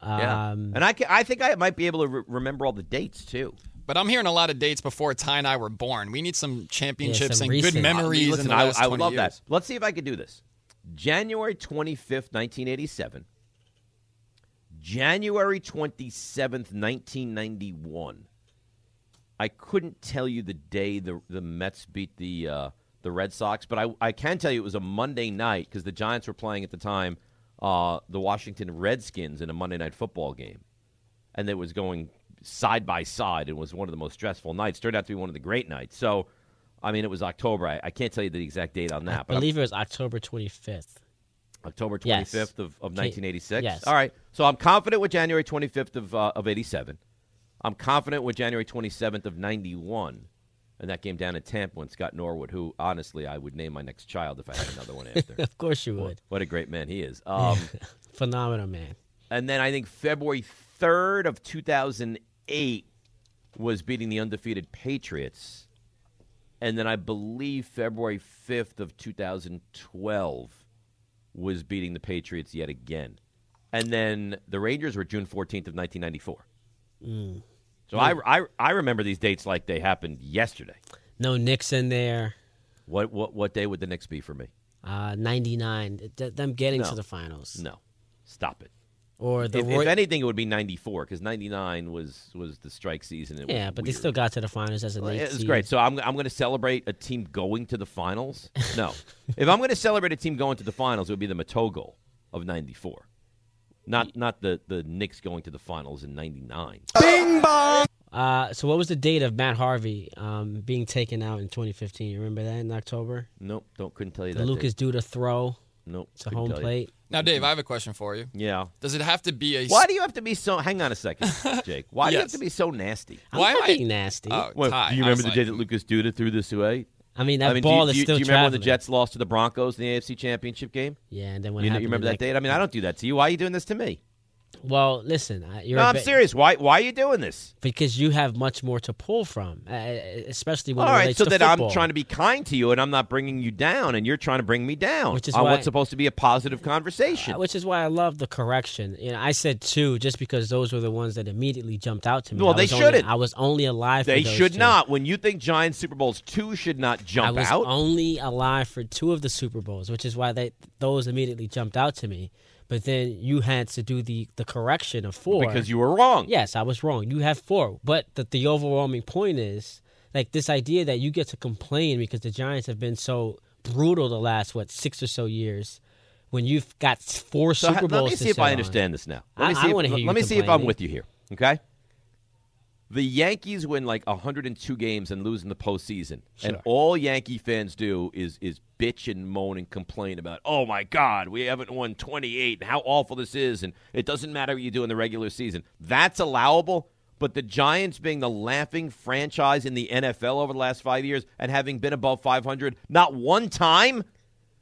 Um, Yeah. and I, ca I think I might be able to re- remember all the dates too. But I'm hearing a lot of dates before Ty and I were born. We need some championships some and good recent- memories Listen, in the I, last I would love years. that. Let's see if I could do this. January 25th, 1987. January 27th, 1991. I couldn't tell you the day the the Mets beat the uh, the Red Sox, but I, I can tell you it was a Monday night because the Giants were playing at the time uh, the Washington Redskins in a Monday night football game, and it was going side by side. It was one of the most stressful nights. Turned out to be one of the great nights. So, I mean, it was October. I, I can't tell you the exact date on that, I but I'm- believe it was October 25th. October Yes. 25th of, of 1986. yes. All right. So I'm confident with January 25th of uh, of 87. I'm confident with January 27th of 91. And that came down in Tampa when Scott Norwood, who honestly I would name my next child if I had another one after. Of course you would. what a great man he is. Um, Phenomenal, man. and then I think February 3rd of 2008 was beating the undefeated Patriots. And then I believe February 5th of 2012 was beating the Patriots yet again. And then the Rangers were June 14th of 1994. So I, I, I remember these dates like they happened yesterday. No Knicks in there. What, what, what day would the Knicks be for me? Uh, 99. Th- them getting No. to the finals. No. Stop it. Or the If, Roy- if anything, it would be 94 because 99 was, was the strike season. It was Yeah, but they still got to the finals as Well, eight It's great. So I'm, I'm going to celebrate a team going to the finals. No, if I'm going to celebrate a team going to the finals, it would be the Matogo of '94, not not the the Knicks going to the finals in '99. Bing bong. Uh, so what was the date of Matt Harvey um, being taken out in 2015? You remember that in October? Nope, don't couldn't tell you The that. Lucas date. Duda throw Nope, to couldn't home tell you. plate. Now, Dave, I have a question for you. Yeah. Does it have to be a Why do you have to be so? Hang on a second, Jake. Why do you have to be so nasty? I'm Why not am I- being nasty. Oh, What, Ty, do you I was remember the like- day that Lucas Duda threw this away? I mean, that I mean, do ball you, is do you, still do you remember when the Jets lost to the Broncos in the AFC Championship game? Yeah, and then what You, happened you remember that date? I mean, I don't do that to you. Why are you doing this to me? Well, listen, you're No, I'm bit- serious. Why why are you doing this? because you have much more to pull from, uh, especially when All right, so to that football. I'm trying to be kind to you, and I'm not bringing you down, and you're trying to bring me down Which is on why- what's supposed to be a positive conversation. Uh, which is why I love the correction. You know, I said two just because those were the ones that immediately jumped out to me. Well, they shouldn't. I was only alive. they should two. not. When you think Giants Super Bowls two should not jump out. I was out. only alive for two of the Super Bowls, which is why they those immediately jumped out to me. But then you had to do the the correction of four because you were wrong. Yes, I was wrong. You have four, but the, the overwhelming point is like this idea that you get to complain because the Giants have been so brutal the last what six or so years. When you've got four So Super Bowls, let me see if I on. understand this now. Let I- me I see. if, you let me see if I'm with you here. Okay. The Yankees win like 102 games and lose in the postseason, and all Yankee fans do is is bitch and moan and complain about, oh my God, we haven't won 28, and how awful this is, and it doesn't matter what you do in the regular season. That's allowable. But the Giants being the laughing franchise in the NFL over the last five years and having been above 500 not one time,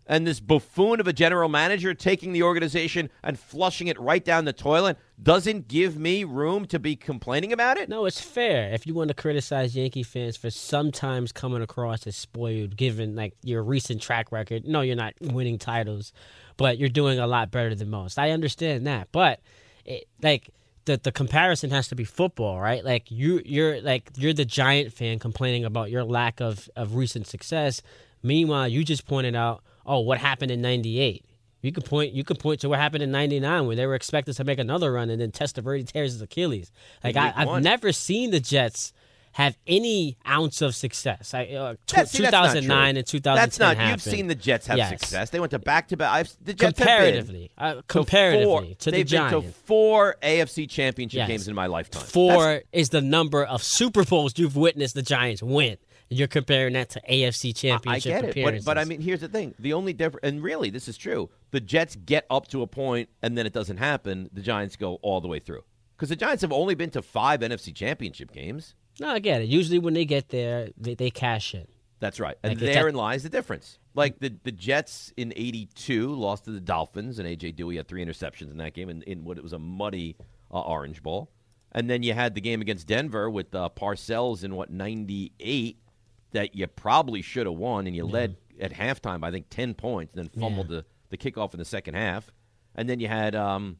and this buffoon of a general manager taking the organization and flushing it right down the toilet doesn't give me room to be complaining about it? No, it's fair if you want to criticize Yankee fans for sometimes coming across as spoiled, given like your recent track record. No, you're not winning titles, but you're doing a lot better than most. I understand that, but it, like the the comparison has to be football, right? Like you you're like you're the Giant fan complaining about your lack of of recent success. Meanwhile, you just pointed out, oh, what happened in '98? You could point. You could point to what happened in '99 when they were expected to make another run, and then Testaverde tears his Achilles. Like I, I've never seen the Jets have any ounce of success. I, uh, tw- That's- see, that's not 2009 true. and 2010 That's not. happened. You've seen the Jets have Yes. success. They went to back to back. The Jets have been comparatively, uh, to comparatively four- to the they've been to Giants. four AFC Championship Yes. games in my lifetime. Four That's- is the number of Super Bowls you've witnessed the Giants win. You're comparing that to AFC Championship. I get it, but, but I mean, here's the thing: the only difference, and really, this is true. The Jets get up to a point, and then it doesn't happen. The Giants go all the way through because the Giants have only been to five NFC Championship games. no, I get it. Usually when they get there, they, they cash in. That's right, and Like, therein at- lies the difference. Like the the Jets in '82 lost to the Dolphins, and AJ Duhe had three interceptions in that game, in, in what it was a muddy uh, Orange Bowl. And then you had the game against Denver with uh, Parcells in what '98 that you probably should have won, and you led at halftime by I think ten points, and then fumbled the the kickoff in the second half. And then you had um,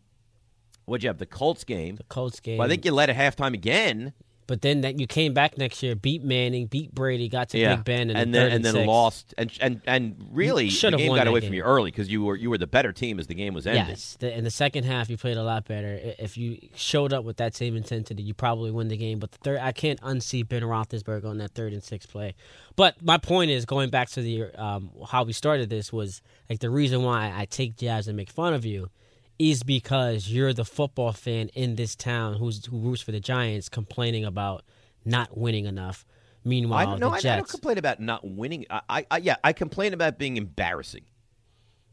what'd you have? The Colts game. The Colts game. Well, I think you led at halftime again. But then that you came back next year, beat Manning, beat Brady, got to Big Ben, and, and then and then lost, and and and really, the game got away from you early because you were you were the better team as the game was ending. Yes, the, in the second half, you played a lot better. If you showed up with that same intensity, you probably win the game. But the third, I can't unsee Ben Roethlisberger on that third and sixth play. But my point is, going back to the um, how we started this was like the reason why I take Jazz and make fun of you is because you're the football fan in this town who's who roots for the Giants, complaining about not winning enough. Meanwhile, I don't know. the I, I don't complain about not winning. I, I, I yeah, I complain about being embarrassing.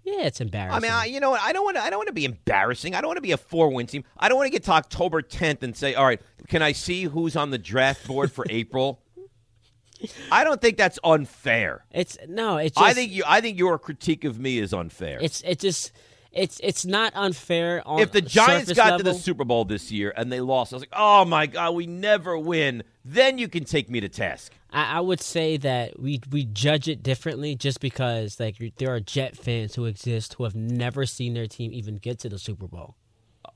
yeah, it's embarrassing. I mean, I, you know what? I don't want to. I don't want to be embarrassing. I don't want to be a four-win team. I don't want to get to October 10th and say, "All right, can I see who's on the draft board for April?" I don't think that's unfair. it's no, it's. Just, I think you. I think your critique of me is unfair. It's it just it's it's not unfair on if the Giants got to the. Super Bowl this year and they lost, I was like, "Oh my God, we never win." Then you can take me to task. I, I would say that we we judge it differently just because like there are Jet fans who exist who have never seen their team even get to the Super Bowl.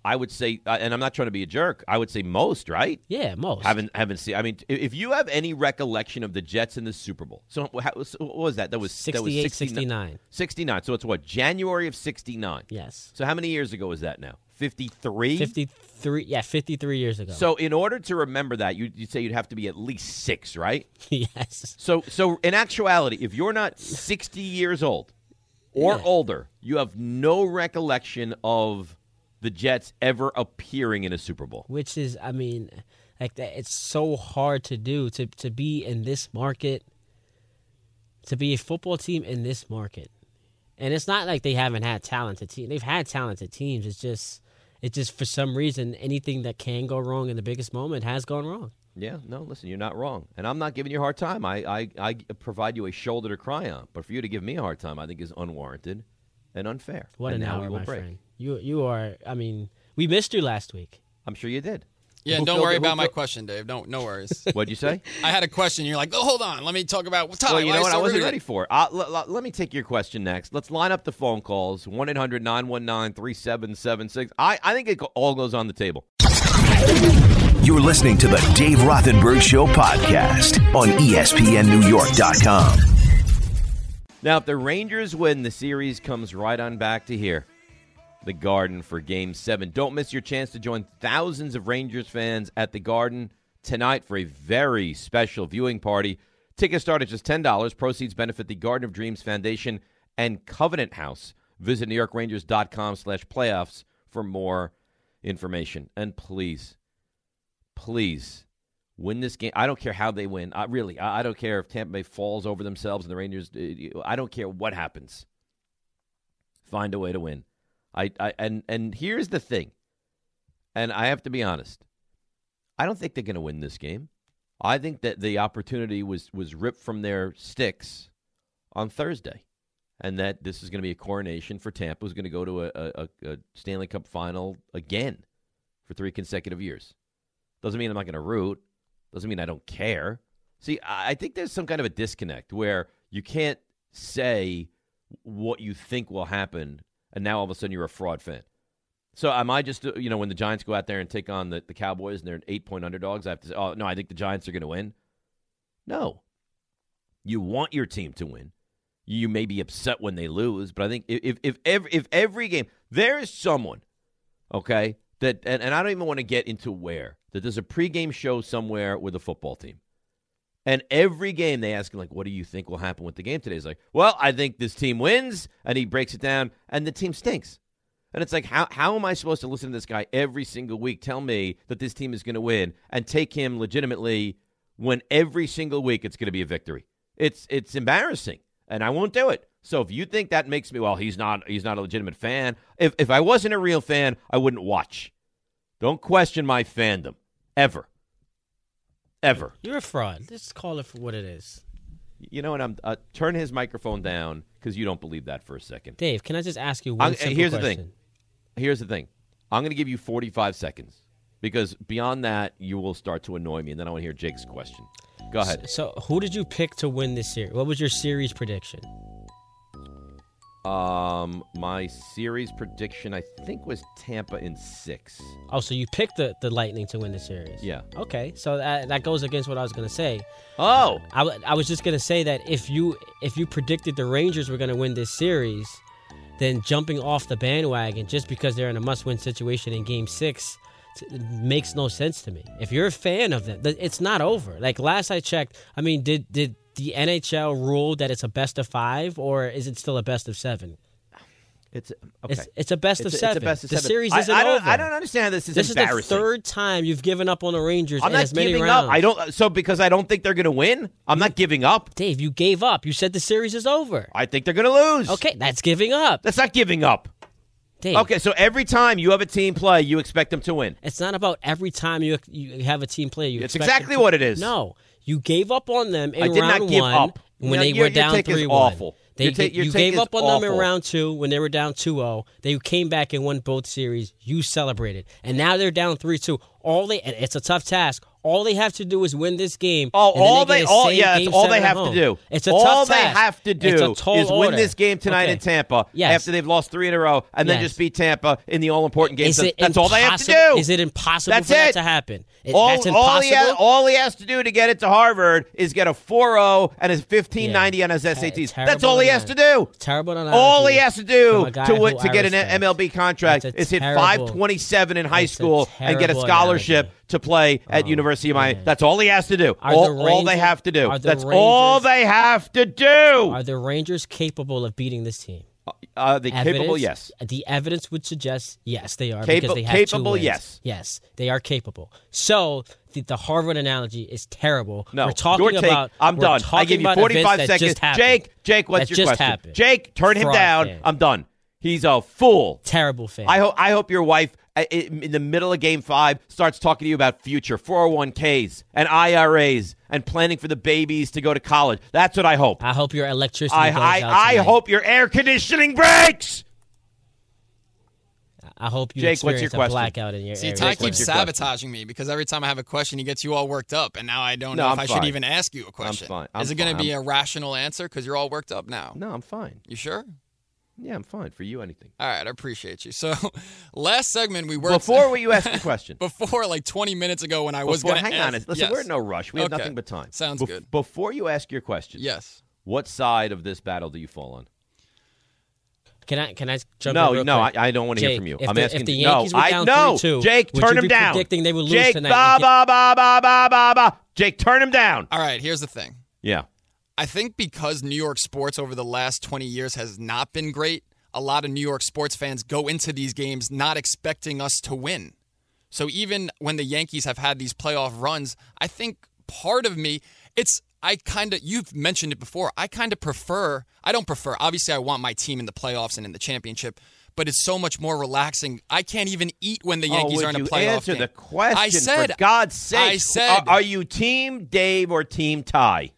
I would say, uh, and I'm not trying to be a jerk. I would say most, right? Yeah, most. Haven't haven't seen. I mean, if you have any recollection of the Jets in the Super Bowl, so what was that? That was that was 69 69. 69. So it's what January of '69. Yes. So how many years ago was that now? 53. 53 yeah, 53 years ago. So in order to remember that, you you say you'd have to be at least six, right? yes. So so in actuality, if you're not 60 years old or Yeah. older, you have no recollection of the Jets ever appearing in a Super Bowl. Which is I mean like that it's so hard to do to to be in this market to be a football team in this market. And it's not like they haven't had talented teams. They've had talented teams. It's just it's just for some reason anything that can go wrong in the biggest moment has gone wrong. Yeah, no, listen, you're not wrong. And I'm not giving you a hard time. I, I, I provide you a shoulder to cry on. But for you to give me a hard time, I think is unwarranted and unfair. What and an now hour, we will my break. friend. You you are I mean, we missed you last week. I'm sure you did. Yeah, Who don't filled worry it- who about my question, Dave. Don't no worries. What'd you say? I had a question. You're like, oh, hold on. Let me talk about Ty. well, you know what? so I wasn't rude?" ready for it. Uh, l- l- let me take your question next. Let's line up the phone calls 1 800 919 3776. I I think it all goes on the table. You're listening to the Dave Rothenberg Show podcast on ESPNNewYork.com. Now, if the Rangers win, the series comes right on back to here, the Garden for Game 7. Don't miss your chance to join thousands of Rangers fans at the Garden tonight for a very special viewing party. Tickets start at just $10. Proceeds benefit the Garden of Dreams Foundation and Covenant House. Visit NewYorkrangers.com slash playoffs for more information. And please, please win this game. I don't care how they win. I really, I, I don't care if Tampa Bay falls over themselves and the Rangers. uh, I don't care what happens. Find a way to win. I, I and and here's the thing. And I have to be honest. I don't think they're going to win this game. I think that the opportunity was was ripped from their sticks on Thursday, and that this is going to be a coronation for Tampa, who's going to go to a, a, a Stanley Cup final again for three consecutive years. Doesn't mean I'm not going to root. Doesn't mean I don't care. See, I I think there's some kind of a disconnect where you can't say what you think will happen, and now all of a sudden you're a fraud fan. So am I just, you know, when the Giants go out there and take on the, the Cowboys and they're an eight point underdogs, I have to say, oh, no, I think the Giants are going to win? No. You want your team to win. You may be upset when they lose, but I think if if if every, if every game there is someone, okay, that and, and I don't even want to get into where that there's a pregame show somewhere with a football team. And every game they ask him, like, what do you think will happen with the game today? He's like, well, I think this team wins. And he breaks it down, and the team stinks. And it's like, how, how am I supposed to listen to this guy every single week tell me that this team is going to win and take him legitimately when every single week it's going to be a victory? It's it's embarrassing, and I won't do it. So if you think that makes me well, he's not he's not a legitimate fan. If if I wasn't a real fan, I wouldn't watch. Don't question my fandom ever, ever. You're a fraud. Just call it for what it is. You know, and I'm uh, turn his microphone down because you don't believe that for a second. Dave, can I just ask you one I'm- simple here's question? the thing. Here's the thing. I'm going to give you 45 seconds because beyond that, you will start to annoy me, and then I want to hear Jake's question. Go ahead. So, who did you pick to win this series? What was your series prediction? Um, my series prediction, I think, was Tampa in six. Oh, so you picked the, the Lightning to win the series? Yeah. Okay, so that, that goes against what I was going to say. Oh, I, I was just going to say that if you if you predicted the Rangers were going to win this series, then jumping off the bandwagon just because they're in a must-win situation in Game Six t- makes no sense to me. If you're a fan of them, th- it's not over. Like last I checked, I mean, did did the NHL rule that it's a best of five, or is it still a best of seven? it's okay. It's, it's a best It's of a- seven. It's a best of the seven. series isn't I don't, over. I don't understand this. Is This is the third time you've given up on the Rangers I'm not giving up. I don't. So because I don't think they're going to win, I'm not giving up. Dave, you gave up. You said the series is over. I think they're going to lose. Okay, that's giving up. That's not giving up. Dave, Okay, so every time you have a team play, you expect them to win. It's not about every time you you have a team play. You It's expect exactly them to- what it is. No, you gave up on them in I did not round give one up. when No, they your- were your down take is three awful. one. They, Your ta- your you take gave is up on them in round two when they were down 2-0. They came back and won both series. You celebrated, and now they're down three two. All they and it's a tough task. All they have to do is win this game. Oh, all they, they, all yeah, that's all they have to do. It's a all they task. have to do is win this game tonight Okay. in Tampa Yes. after they've lost three in a row, and then Yes. just beat Tampa in the all important game. It that's all they have to do. Is it impossible That's for that it. to happen? It- all, that's all he, has, impossible? all he has to do to get it to Harvard is get a 4.0 and his 1590 on his SATs. terrible That's all he has to do. Terrible All he has to do to to get an. MLB contract is hit 527 in high school and get a scholarship. To play at Oh, University of Miami. man. That's all he has to do. Are the All, all they have to do. the That's all they have to do. Are the Rangers capable of beating this team? Uh, the capable, Evidence- yes. The evidence would suggest yes, they are Capa- because they have two capable, wins. yes. yes, they are capable. So the, the Harvard analogy is terrible. No, we're talking take, about. I'm done. I give you 45 seconds. Jake, Jake, what's your question? happened. Jake, turn him down. fan. I'm done. He's a fool. Terrible fan. I hope I hope your wife in the middle of game 5 starts talking to you about future 401k's and IRAs and planning for the babies to go to college. That's what I hope. I hope your electricity I goes I, out I hope your air conditioning breaks. I hope you Jake, what's your a question? blackout in your See, area. Ty keeps your question? sabotaging me because every time I have a question, he gets you all worked up, and now I don't No, know I'm if I should even ask you a question. fine. I'm Is it going to be a rational answer because you're all worked up now? No, I'm fine. You sure? Yeah, I'm fine. For you anything. All right, I appreciate you. So, last segment we were Before you ask the question. before like 20 minutes ago when I was going to hang ask, on. Listen, yes. we're in no rush. We have Okay. nothing but time. Sounds Bef- good. Before you ask your question, Yes. what side of this battle do you fall on? Can I can I jump No, in real no, quick? I, I don't want to hear from you. If I'm the, asking. if the no, were I down no, 3-2, Jake, would turn you him be down. predicting they would lose Jake, tonight? ba ba ba ba ba ba ba. Jake, turn him down. All right, here's the thing. Yeah. I think because New York sports over the last 20 years has not been great, a lot of New York sports fans go into these games not expecting us to win. So even when the Yankees have had these playoff runs, I think part of me, it's I kind of you've mentioned it before. I kind of prefer. I don't prefer. Obviously, I want my team in the playoffs and in the championship, but it's so much more relaxing. I can't even eat when the oh, Yankees oh, are in a you playoff answer game. the question? I said, for God's sake. I said, are, are you Team Dave or Team Ty?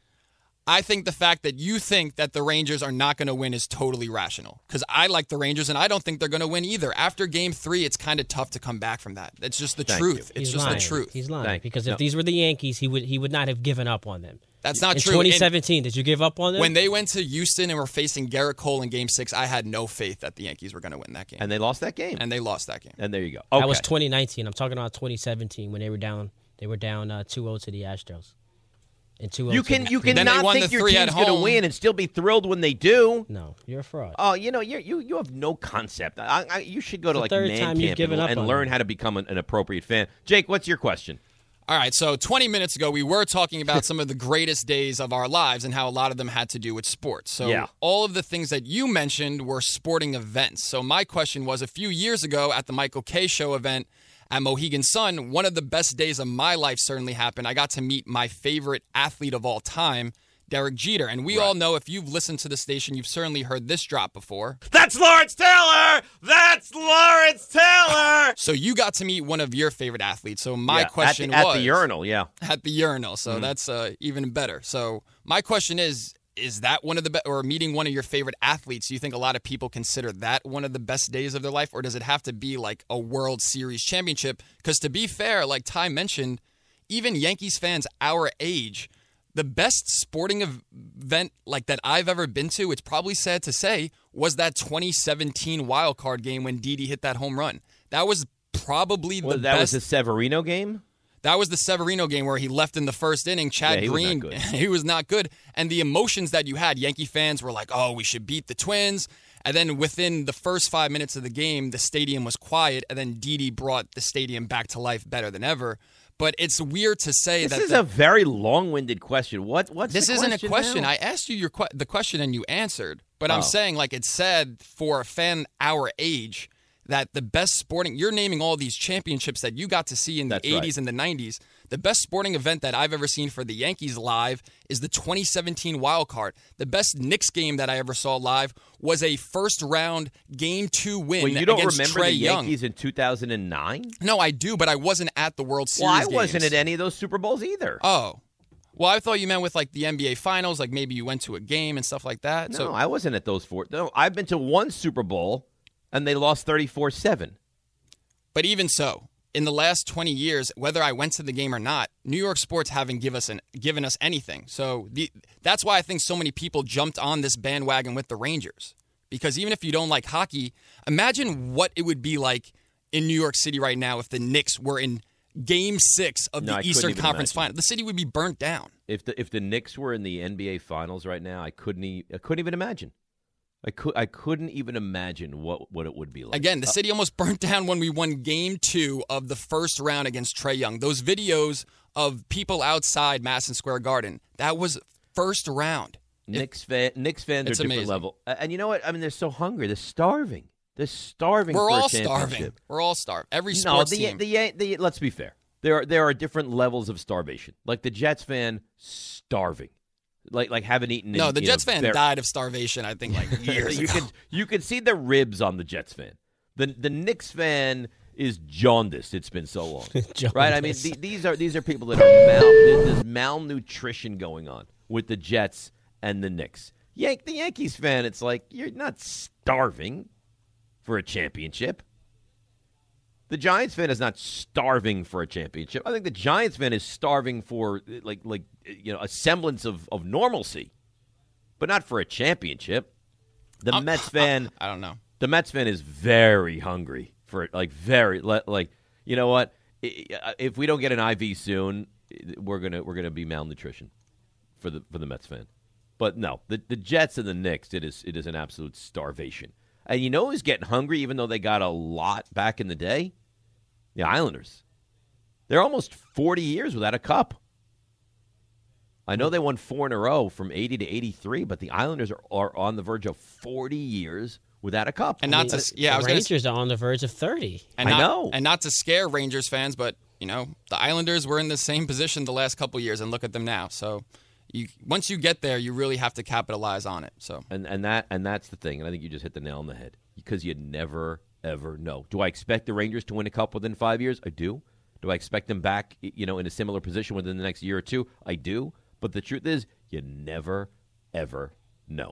I think the fact that you think that the Rangers are not going to win is totally rational. Because I like the Rangers, and I don't think they're going to win either. After Game Three, it's kind of tough to come back from that. That's just the Thank truth. you. It's He's just lying. the truth. He's lying Thank- because no. if these were the Yankees, he would he would not have given up on them. That's not in true. And 2017, did you give up on them? when they went to Houston and were facing Gerrit Cole in Game Six, I had no faith that the Yankees were going to win that game, And they lost that game. and they lost that game. And there you go. Okay. That was 2019. I'm talking about 2017 when they were down. They were down uh, 2-0 to the Astros. And oh two. You oh can the- you Then they cannot think your team's going to win and still be thrilled when they do. No, you're a fraud. Oh, you know, you're, you you have no concept. I, I, you should go to like third man time you've camp given and, up and learn them. how to become an, an appropriate fan. Jake, what's your question? All right, so 20 minutes ago, we were talking about some of the greatest days of our lives and how a lot of them had to do with sports. So, Yeah. all of the things that you mentioned were sporting events. So, my question was a few years ago at the Michael Kay Show event at Mohegan Sun, one of the best days of my life certainly happened. I got to meet my favorite athlete of all time, Derek Jeter. And we all know if you've listened to the station, you've certainly heard this drop before. That's Lawrence Taylor. That's Lawrence Taylor. So, you got to meet one of your favorite athletes. So, my Yeah, question at the, was at the urinal. Yeah, at the urinal. Mm-hmm. So that's uh, even better. So my question is: Is that one of the be- or meeting one of your favorite athletes? Do you think a lot of people consider that one of the best days of their life, or does it have to be like a World Series championship? Because to be fair, like Ty mentioned, even Yankees fans our age. The best sporting event like that I've ever been to, it's probably sad to say, was that 2017 wild card game when Didi hit that home run. That was probably the well, that best was the Severino game. That was the Severino game where he left in the first inning. Chad Yeah, he was not Green, good. he was not good. And the emotions that you had, Yankee fans were like, oh, we should beat the Twins. And then within the first five minutes of the game, the stadium was quiet. And then Didi brought the stadium back to life better than ever. But it's weird to say that This is the- a very long-winded question. What? What's this the isn't question a question. now? I asked you your the question and you answered. But Oh. I'm saying like it's sad for a fan our age that the best sporting you're naming all these championships that you got to see in the That's right. 80s and the 90s. The best sporting event that I've ever seen for the Yankees live is the 2017 wild card. The best Knicks game that I ever saw live was a first round game 2 win Well, you don't against remember Trey the Young. Yankees in 2009? No, I do, but I wasn't at the World Series Well, I wasn't at any of those Super Bowls either. Oh. Well, I thought you meant with like the NBA finals, like maybe you went to a game and stuff like that. no, so I wasn't at those four. No, I've been to one Super Bowl, and they lost 34-7. But even so, in the last 20 years, whether I went to the game or not, New York sports haven't give us an, given us anything. So the, that's why I think so many people jumped on this bandwagon with the Rangers. Because even if you don't like hockey, imagine what it would be like in New York City right now if the Knicks were in game six of No, the couldn't Eastern Conference imagine. final. The city would be burnt down. If the if the Knicks were in the NBA Finals right now, I couldn't e- I couldn't even imagine. I could I couldn't even imagine what what it would be like. Again, the Uh, city almost burnt down when we won game two of the first round against Trae Young. Those videos of people outside Madison Square Garden, that was first round. Knicks fan Knicks fans are It's different amazing. level. And you know what? I mean, they're so hungry. They're starving. They're starving. We're for a all starving. We're all starving. Every sports No, the, team. the the let's be fair. There are there are different levels of starvation. Like the Jets fan starving, like like haven't eaten. no, in, the Jets know, fan died of starvation. I think like years you ago. could you could see the ribs on the Jets fan. The the Knicks fan is jaundiced. It's been so long, right? I mean, the, these are these are people that are mal, there's malnutrition going on with the Jets and the Knicks. Yank the Yankees fan, it's like you're not starving for a championship. The Giants fan is not starving for a championship. I think the Giants fan is starving for like like you know a semblance of, of normalcy, but not for a championship. The I'm- Mets fan, I don't know. the Mets fan is very hungry for like very like you know what? If we don't get an IV soon, we're gonna we're gonna be malnutrition for the for the Mets fan. But no, the the Jets and the Knicks, it is it is an absolute starvation. And you know who's getting hungry, even though they got a lot back in the day? The Islanders. They're almost forty years without a cup. I know they won four in a row from eighty to eighty three, but the Islanders are, are on the verge of forty years without a cup. And not to yeah, I the was gonna, Rangers are on the verge of thirty. and I not, know. and not to scare Rangers fans, but you know the Islanders were in the same position the last couple years, and look at them now. So you once you get there, you really have to capitalize on it. So and and that and that's the thing. And I think you just hit the nail on the head because you never ever know. Do I expect the Rangers to win a cup within five years? I do. Do I expect them back, you know, in a similar position within the next year or two? I do. But the truth is, you never ever know.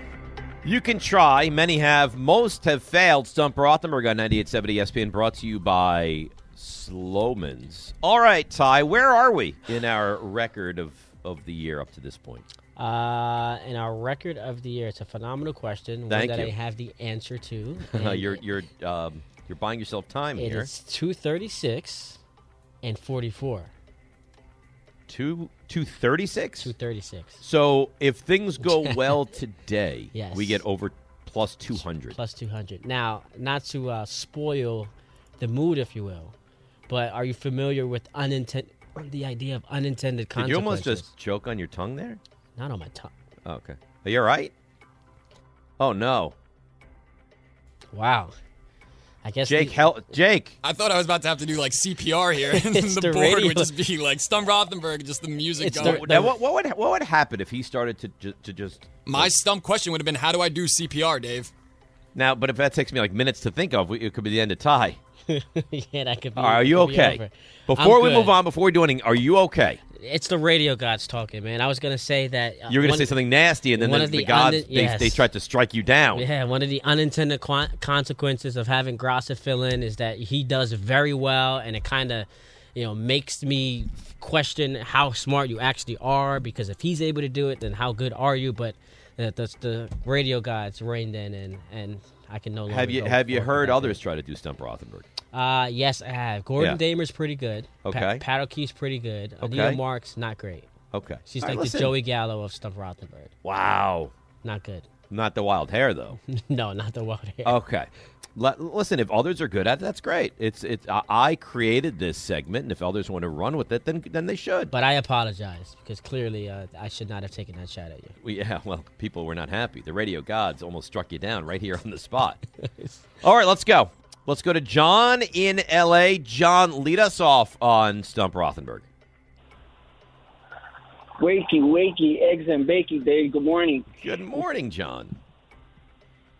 You can try. Many have. Most have failed. Stump Rothenberg on 98.70 ESPN brought to you by Sloman's. All right, Ty, where are we in our record of, of the year up to this point? Uh, in our record of the year, it's a phenomenal question. Thank one that you. I have the answer to. You're you're um, you're buying yourself time It It's 236 and 44. Two two thirty six. 236 So if things go well today, Yes. we get over plus two hundred. plus 200. Now, not to uh, spoil the mood, if you will, but are you familiar with unintended? The idea of unintended Did consequences. you almost just choke on your tongue there? not on my tongue. Oh, okay. Are you all right? Oh no, Wow. I guess Jake, the- help, Jake. I thought I was about to have to do like CPR here, and It's the, the board radio. would just be like Stump Rothenberg, just the music It's the- going. Now, what, what would what would happen if he started to ju- to just My stump question would have been, "How do I do CPR, Dave?" now? But if that takes me like minutes to think of, it could be the end of tie. yeah, that could be. Are you could be okay? Before I'm we good. move on, before we do anything, are you okay? It's the radio gods talking, man. I was gonna say that uh, You're going to say something nasty, and then one the, the, gods un- they, yes. they tried to strike you down. Yeah, one of the unintended consequences of having Grassa fill in is that he does very well, and it kind of, you know, makes me question how smart you actually are. Because if he's able to do it, then how good are you? But the, the, the radio gods reigned in, and and I can no longer. Have you go have you heard others try to do Stump Rothenberg? Uh, yes, I have. Gordon Yeah. Damer's pretty good. Okay. Pa- Pat O'Keefe's pretty good. Okay. Anita Marks, not great. Okay, She's All right, like listen. the Joey Gallo of Stump Rothenberg. Wow, Not good. not the wild hair though. no, not the wild hair. Okay. Let, listen, if others are good at it, that's great. It's it's I, I created this segment, and if others want to run with it, then then they should. But I apologize because clearly uh, I should not have taken that shot at you. We, yeah, well, people were not happy. The radio gods almost struck you down right here on the spot. All right, let's go. Let's go to John in L.A. John, lead us off on Stump Rothenberg. Wakey, wakey, eggs and bakey, Dave. Good morning. Good morning, John.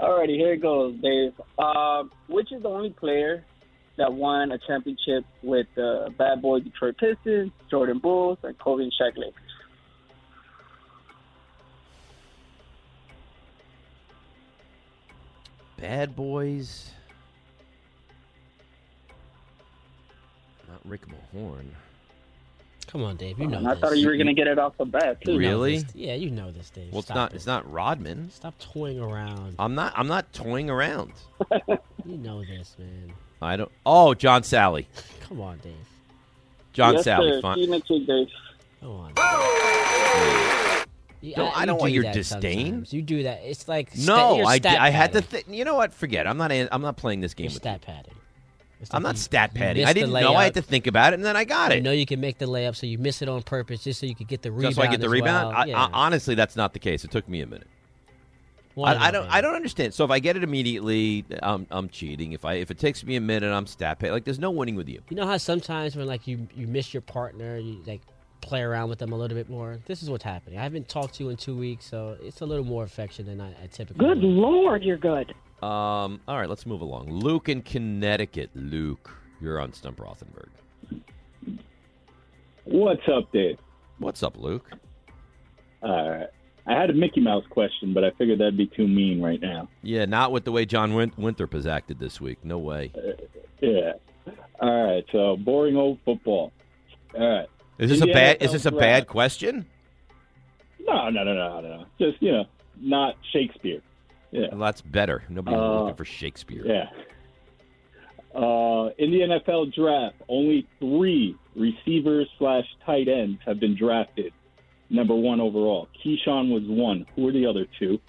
Alrighty, here it goes, Dave. Uh, which is the only player that won a championship with the bad boy Detroit Pistons, Jordan Bulls, and Kobe and Shaq Lakers? Bad Boys. Not Rick Mahorn. Come on, Dave. You know And I this. thought you were going to get it off the bat, too. You know Really? Yeah, you know this, Dave. Well, it's Stop not. it. It's not Rodman. Stop toying around. I'm not. I'm not toying around. You know this, man. I don't. Oh, John Salley. Come on, Dave. John yes, Salley. sir. Fine. See you next week, Dave. Come on. You- No, uh, I don't want your disdain. sometimes. You do that. It's like sta- No, you're I, I had to. Th- you know what? Forget. it. I'm not. I'm not playing this game You're with stat you. padding. It's I'm like not you- stat you padding. missed I the didn't know. I had layup. to think about it, and then I got it. You it. know you can make the layup, so you miss it on purpose just so you could get the rebound. Just so I get the as rebound. well. I, yeah. I, honestly, that's not the case. It took me a minute. One I, I of don't. them, I don't understand. So if I get it immediately, I'm, I'm cheating. If I if it takes me a minute, I'm stat pay. Like there's no winning with you. You know how sometimes when like you you miss your partner, you like play around with them a little bit more. This is what's happening. I haven't talked to you in two weeks, so it's a little more affection than I, I typically. Good do. lord, you're good. Um. All right, let's move along. Luke in Connecticut. Luke, you're on Stump Rothenberg. What's up, Dave? What's up, Luke? Uh, I had a Mickey Mouse question, but I figured that'd be too mean right now. Yeah, not with the way John Win- Winthrop has acted this week. No way. Yeah. All right. So boring old football. All right. Is this a bad? Is this a bad question? No, no, no, no, no. Just you know, not Shakespeare. Yeah. Well, that's better. Nobody's Uh, looking for Shakespeare. Yeah. Uh, in the NFL draft, only three receivers slash tight ends have been drafted number one overall. Keyshawn was one. Who are the other two?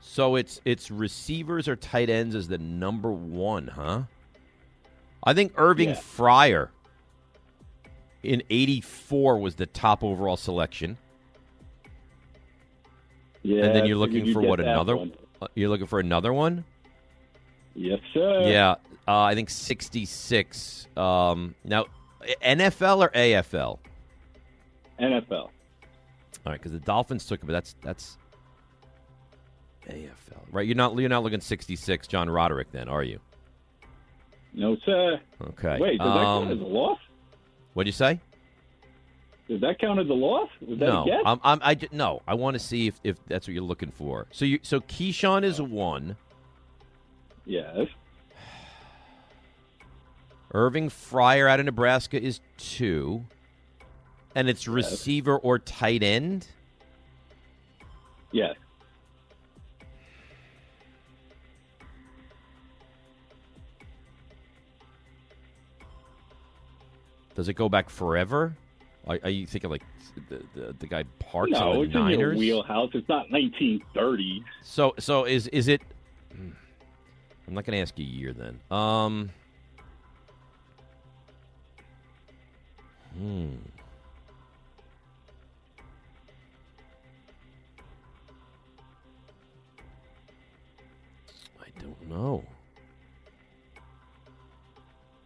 So it's it's receivers or tight ends as the number one, huh? I think Irving Yeah. Fryer in '84 was the top overall selection, Yeah. and then you're looking for what another? one. You're looking for another one? Yes, sir. yeah, uh, I think '66. Um, now, NFL or AFL? NFL. All right, because the Dolphins took it, but that's that's AFL, right? You're not you're not looking 66, John Roderick, then, are you? No, sir. Okay. Wait, does that count Um, as a loss? What'd you say? Does that count as a loss? Was no? I'm, I'm, I no. I want to see if, if that's what you're looking for. So you so Keyshawn is a one. yes. Irving Fryar out of Nebraska is two, and it's receiver or tight end. Yes. Does it go back forever? Are, are you thinking like the, the, the guy Parks no, on the it's in your wheelhouse. It's not 1930. So so is is it? hmm, I'm not going to ask you a year then. Um. Hmm. I don't know.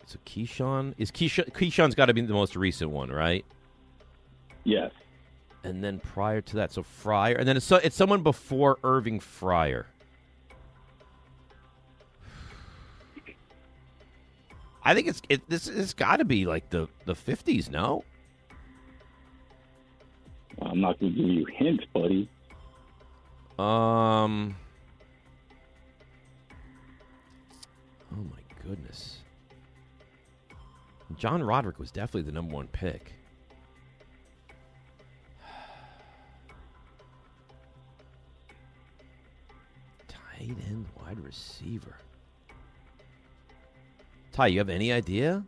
So Keyshawn is Keyshawn. Keyshawn's got to be the most recent one, right? Yes. And then prior to that, so Fryar, and then it's so, it's someone before Irving Fryar. I think it's it, this. It's got to be like the the fifties, no? I'm not going to give you hints, buddy. Um. Oh my goodness. John Roderick was definitely the number one pick. Tight end, wide receiver. Ty, you have any idea?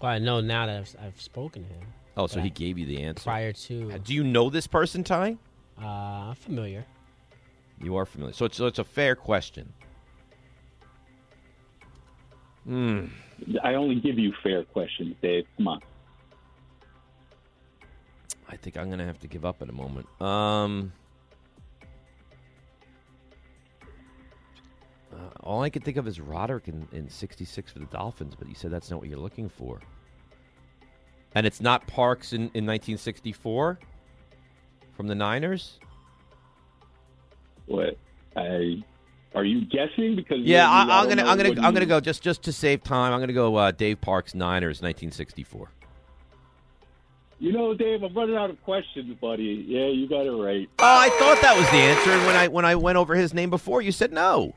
Well, I know now that I've, I've spoken to him. Oh, so But he gave you the answer. prior to. Do you know this person, Ty? Uh, familiar. You are familiar. So it's, so it's a fair question. Hmm. I only give you fair questions, Dave. Come on. I think I'm going to have to give up in a moment. Um, uh, all I can think of is Roderick in, in 66 for the Dolphins, but you said that's not what you're looking for. And it's not Parks in, in 1964 from the Niners? What? I are you guessing? Because Yeah, I, I'm gonna I'm gonna I'm gonna go just just to save time. I'm gonna go uh, Dave Parks Niners 1964. You know, Dave, I'm running out of questions, buddy. Yeah, you got it right. Oh, I thought that was the answer. And when I when I went over his name before, you said no.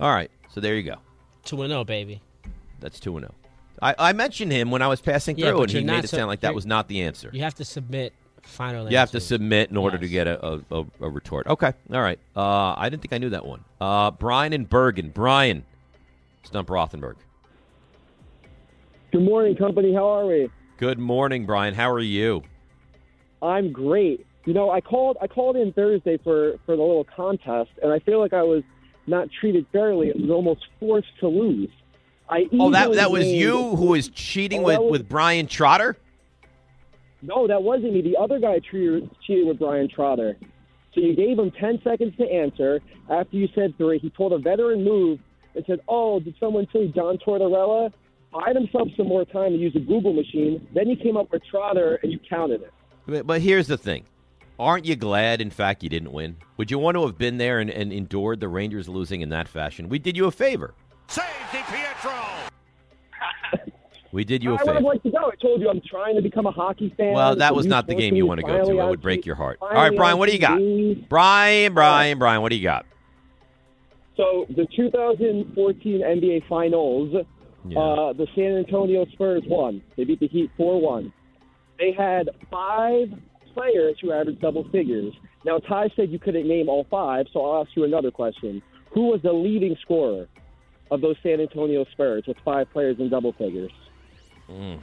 All right, so there you go. Two and zero, baby. That's two and zero. I, I mentioned him when I was passing Yeah, through, but and he you're made not it so- sound like that you're- was not the answer. You have to submit final. You have to answers. submit in order to get a, a, a, a retort. Okay, all right. Uh, I didn't think I knew that one. Uh, Brian and Bergen. Brian, Stump Rothenberg. Good morning, company. How are we? Good morning, Brian. How are you? I'm great. You know, I called I called in Thursday for for the little contest, and I feel like I was not treated fairly. I was almost forced to lose. I Oh, that that was you who was cheating Oh, with, was- with Bryan Trottier. No, that wasn't me. The other guy cheated, cheated with Bryan Trottier. So you gave him 10 seconds to answer. After you said three, he pulled a veteran move and said, Oh, did someone say John Tortorella? Buy himself some more time to use a Google machine. Then you came up with Trottier and you counted it. But, but here's the thing. Aren't you glad, in fact, you didn't win? Would you want to have been there and, and endured the Rangers losing in that fashion? We did you a favor. Save Di Pietro. We did you a I would have favor. liked to go. I told you I'm trying to become a hockey fan. Well, that was not the game you want to go to. It would break your heart. All right, Brian, what do you got? Brian, Brian, Brian, what do you got? So the 2014 NBA Finals, uh, the San Antonio Spurs won. They beat the Heat 4-1. They had five players who averaged double figures. Now Ty said you couldn't name all five, so I'll ask you another question: Who was the leading scorer of those San Antonio Spurs with five players in double figures? Mm,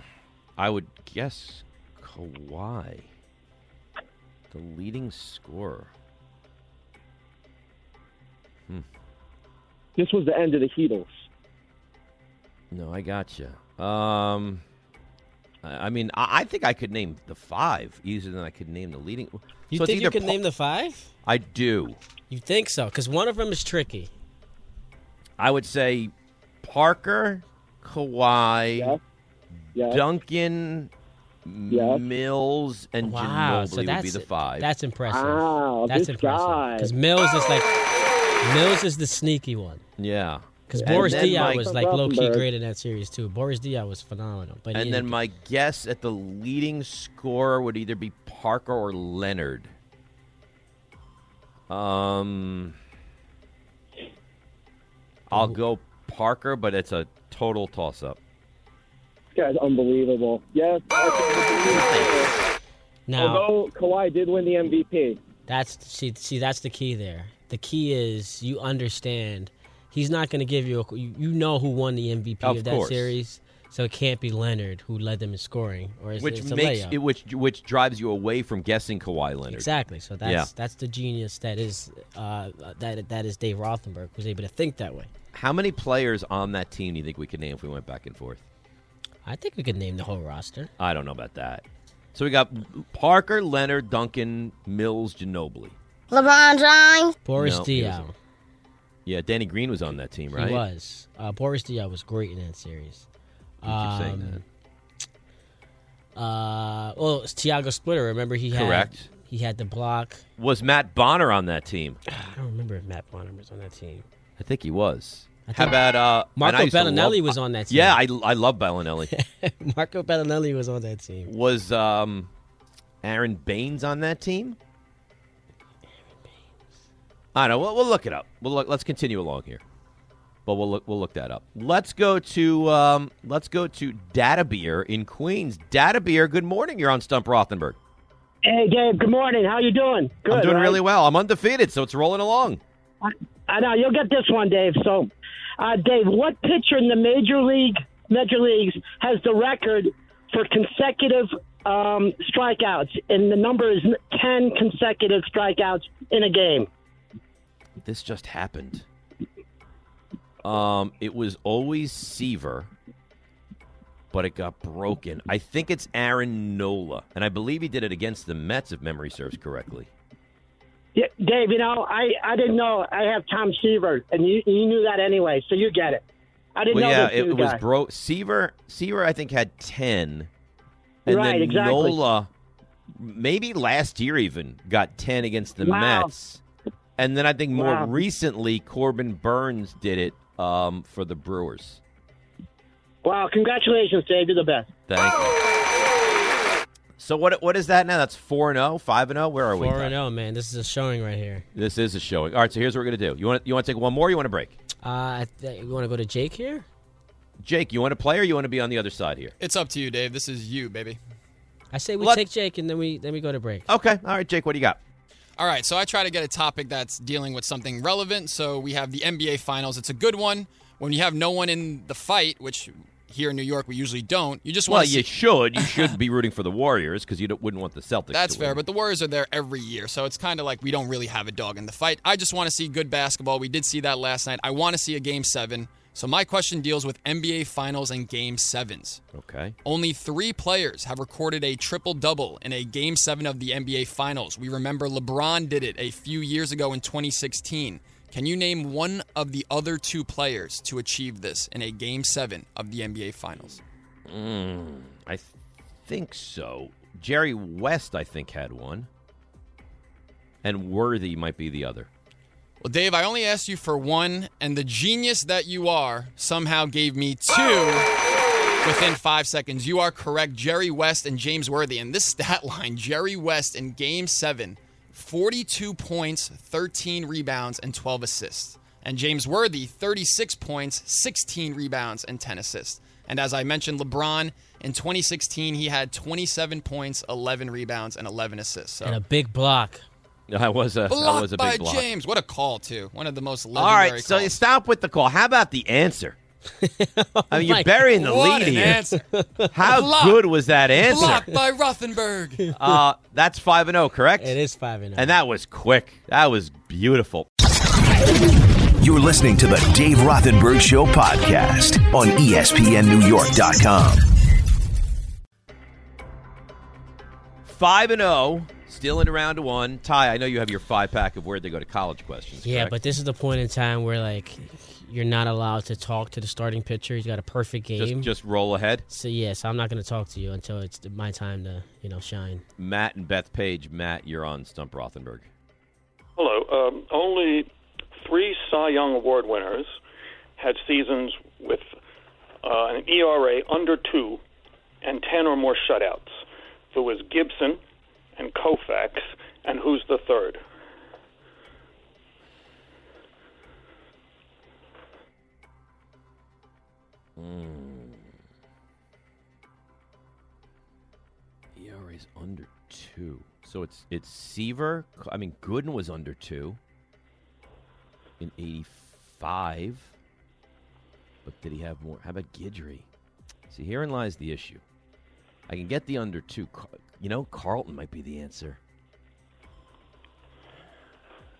I would guess Kawhi, the leading scorer. Hmm. This was the end of the Heatles. No, I got you. Um, I I mean, I, I think I could name the five easier than I could name the leading. You So think you either can Pa- name the five? I do. You think so? Because one of them is tricky. I would say Parker, Kawhi, Yeah. Duncan, Yeah. Mills, and Wow, Ginobili so would be the five. That's impressive. Wow, that's impressive. Because Mills is like Mills is the sneaky one. yeah. Because Boris then Diaw was like low key great in that series too. Boris Diaw was phenomenal. But And then didn't- my guess at the leading scorer would either be Parker or Leonard. Um, I'll go Parker, but it's a total toss-up. This guy's unbelievable. Yes. now Although Kawhi did win the MVP. that's see see that's the key there. The key is you understand he's not going to give you a you, you know who won the MVP of, Of that course. series. So it can't be Leonard who led them in scoring, or it's, Which it's a makes layup. it, which which drives you away from guessing Kawhi Leonard. Exactly. So that's Yeah. that's the genius that is uh, that that is Dave Rothenberg was able to think that way. How many players on that team do you think we could name if we went back and forth? I think we could name the whole roster. I don't know about that. So we got Parker, Leonard, Duncan, Mills, Ginobili. LeBron James. Boris No, Diaw. Yeah, Danny Green was on that team, right? He was. Uh, Boris Diaw was great in that series. You keep saying that. Uh, well, it's Tiago Splitter. Remember he had Correct. he had the block. Was Matt Bonner on that team? I don't remember if Matt Bonner was on that team. I think he was. How about uh, Marco Belinelli love- was on that team. Yeah, I, I love Belinelli. Marco Belinelli was on that team. was um, Aron Baynes on that team? I know. We'll, we'll look it up. We'll look, let's continue along here, but we'll look, we'll look that up. Let's go to um, let's go to Data Beer in Queens. Data Beer, good morning. You're on Stump Rothenberg. Hey, Dave. Good morning. How you doing? Good. I'm doing right? really well. I'm undefeated, so it's rolling along. I, I know you'll get this one, Dave. So, uh, Dave, what pitcher in the major league, major leagues, has the record for consecutive um, strikeouts? And the number is ten consecutive strikeouts in a game. This just happened. Um, it was always Seaver, but it got broken. I think it's Aaron Nola, and I believe he did it against the Mets, if memory serves correctly. Yeah, Dave. You know, I, I didn't know I have Tom Seaver, and you you knew that anyway, so you get it. I didn't well, know yeah, it, was bro. Seaver, Seaver, I think had ten, and Right, then exactly. Nola, maybe last year even got ten against the Wow. Mets, and then I think more Wow. recently Corbin Burnes did it um, for the Brewers. Wow! Congratulations, Dave. You're the best. Thank you. So what what is that now? That's four and 0, 5 and zero. Where are we? Four and zero, man. This is a showing right here. This is a showing. All right, so here's what we're gonna do. You want you want to take one more? Or you want to break? Uh, I th- you want to go to Jake here? Jake, you want to play or you want to be on the other side here? It's up to you, Dave. This is you, baby. I say we Let- take Jake and then we then we go to break. Okay. All right, Jake. What do you got? All right, so I try to get a topic that's dealing with something relevant. So we have the NBA Finals. It's a good one. When you have no one in the fight, which here in New York we usually don't, you just Well, want to you should. You should be rooting for the Warriors because you wouldn't want the Celtics. That's fair, but the Warriors are there every year, so it's kind of like we don't really have a dog in the fight. I just want to see good basketball. We did see that last night. I want to see a game seven. So my question deals with NBA Finals and Game Sevens. Okay. Only three players have recorded a triple double in a Game Seven of the NBA Finals. We remember LeBron did it a few years ago in 2016. Can you name one of the other two players to achieve this in a Game Seven of the NBA Finals? Mm, I th- think so. Jerry West, I think, had one, and Worthy might be the other. Well, Dave, I only asked you for one, and the genius that you are somehow gave me two within five seconds. You are correct. Jerry West and James Worthy. And this stat line Jerry West in game seven 42 points, 13 rebounds, and 12 assists. And James Worthy, 36 points, 16 rebounds, and 10 assists. And as I mentioned, LeBron in 2016, he had 27 points, 11 rebounds, and 11 assists. So And a big block. That was a that blocked was a by block. James. What a call, too. One of the most All legendary right, so you stop with the call. How about the answer? I mean, you're burying the What lead an here. answer. How Block. good was that answer? Blocked by Rothenberg. Uh, that's five and zero, correct? It is five and zero. And that was quick. That was beautiful. You're listening to the Dave Rothenberg Show podcast on ESPNNewYork.com. Five and zero, still in round one. Ty, I know you have your five pack of where they go to college questions. Yeah, correct? but this is the point in time where like you're not allowed to talk to the starting pitcher. He's got a perfect game. just roll ahead. so yeah, so I'm not going to talk to you until it's my time to you know shine. Matt and Bethpage. Matt, you're on Stump Rothenberg. Hello. Um, only three Cy Young Award winners had seasons with uh, an ERA under two and 10 or more shutouts. There was Gibson and Koufax, and who's the third? Mm. ERA's under two. So it's it's Seaver. I mean, Gooden was under two in '85. But did he have more? How about Guidry? See, herein lies the issue. I can get the under two. You know, Carlton might be the answer.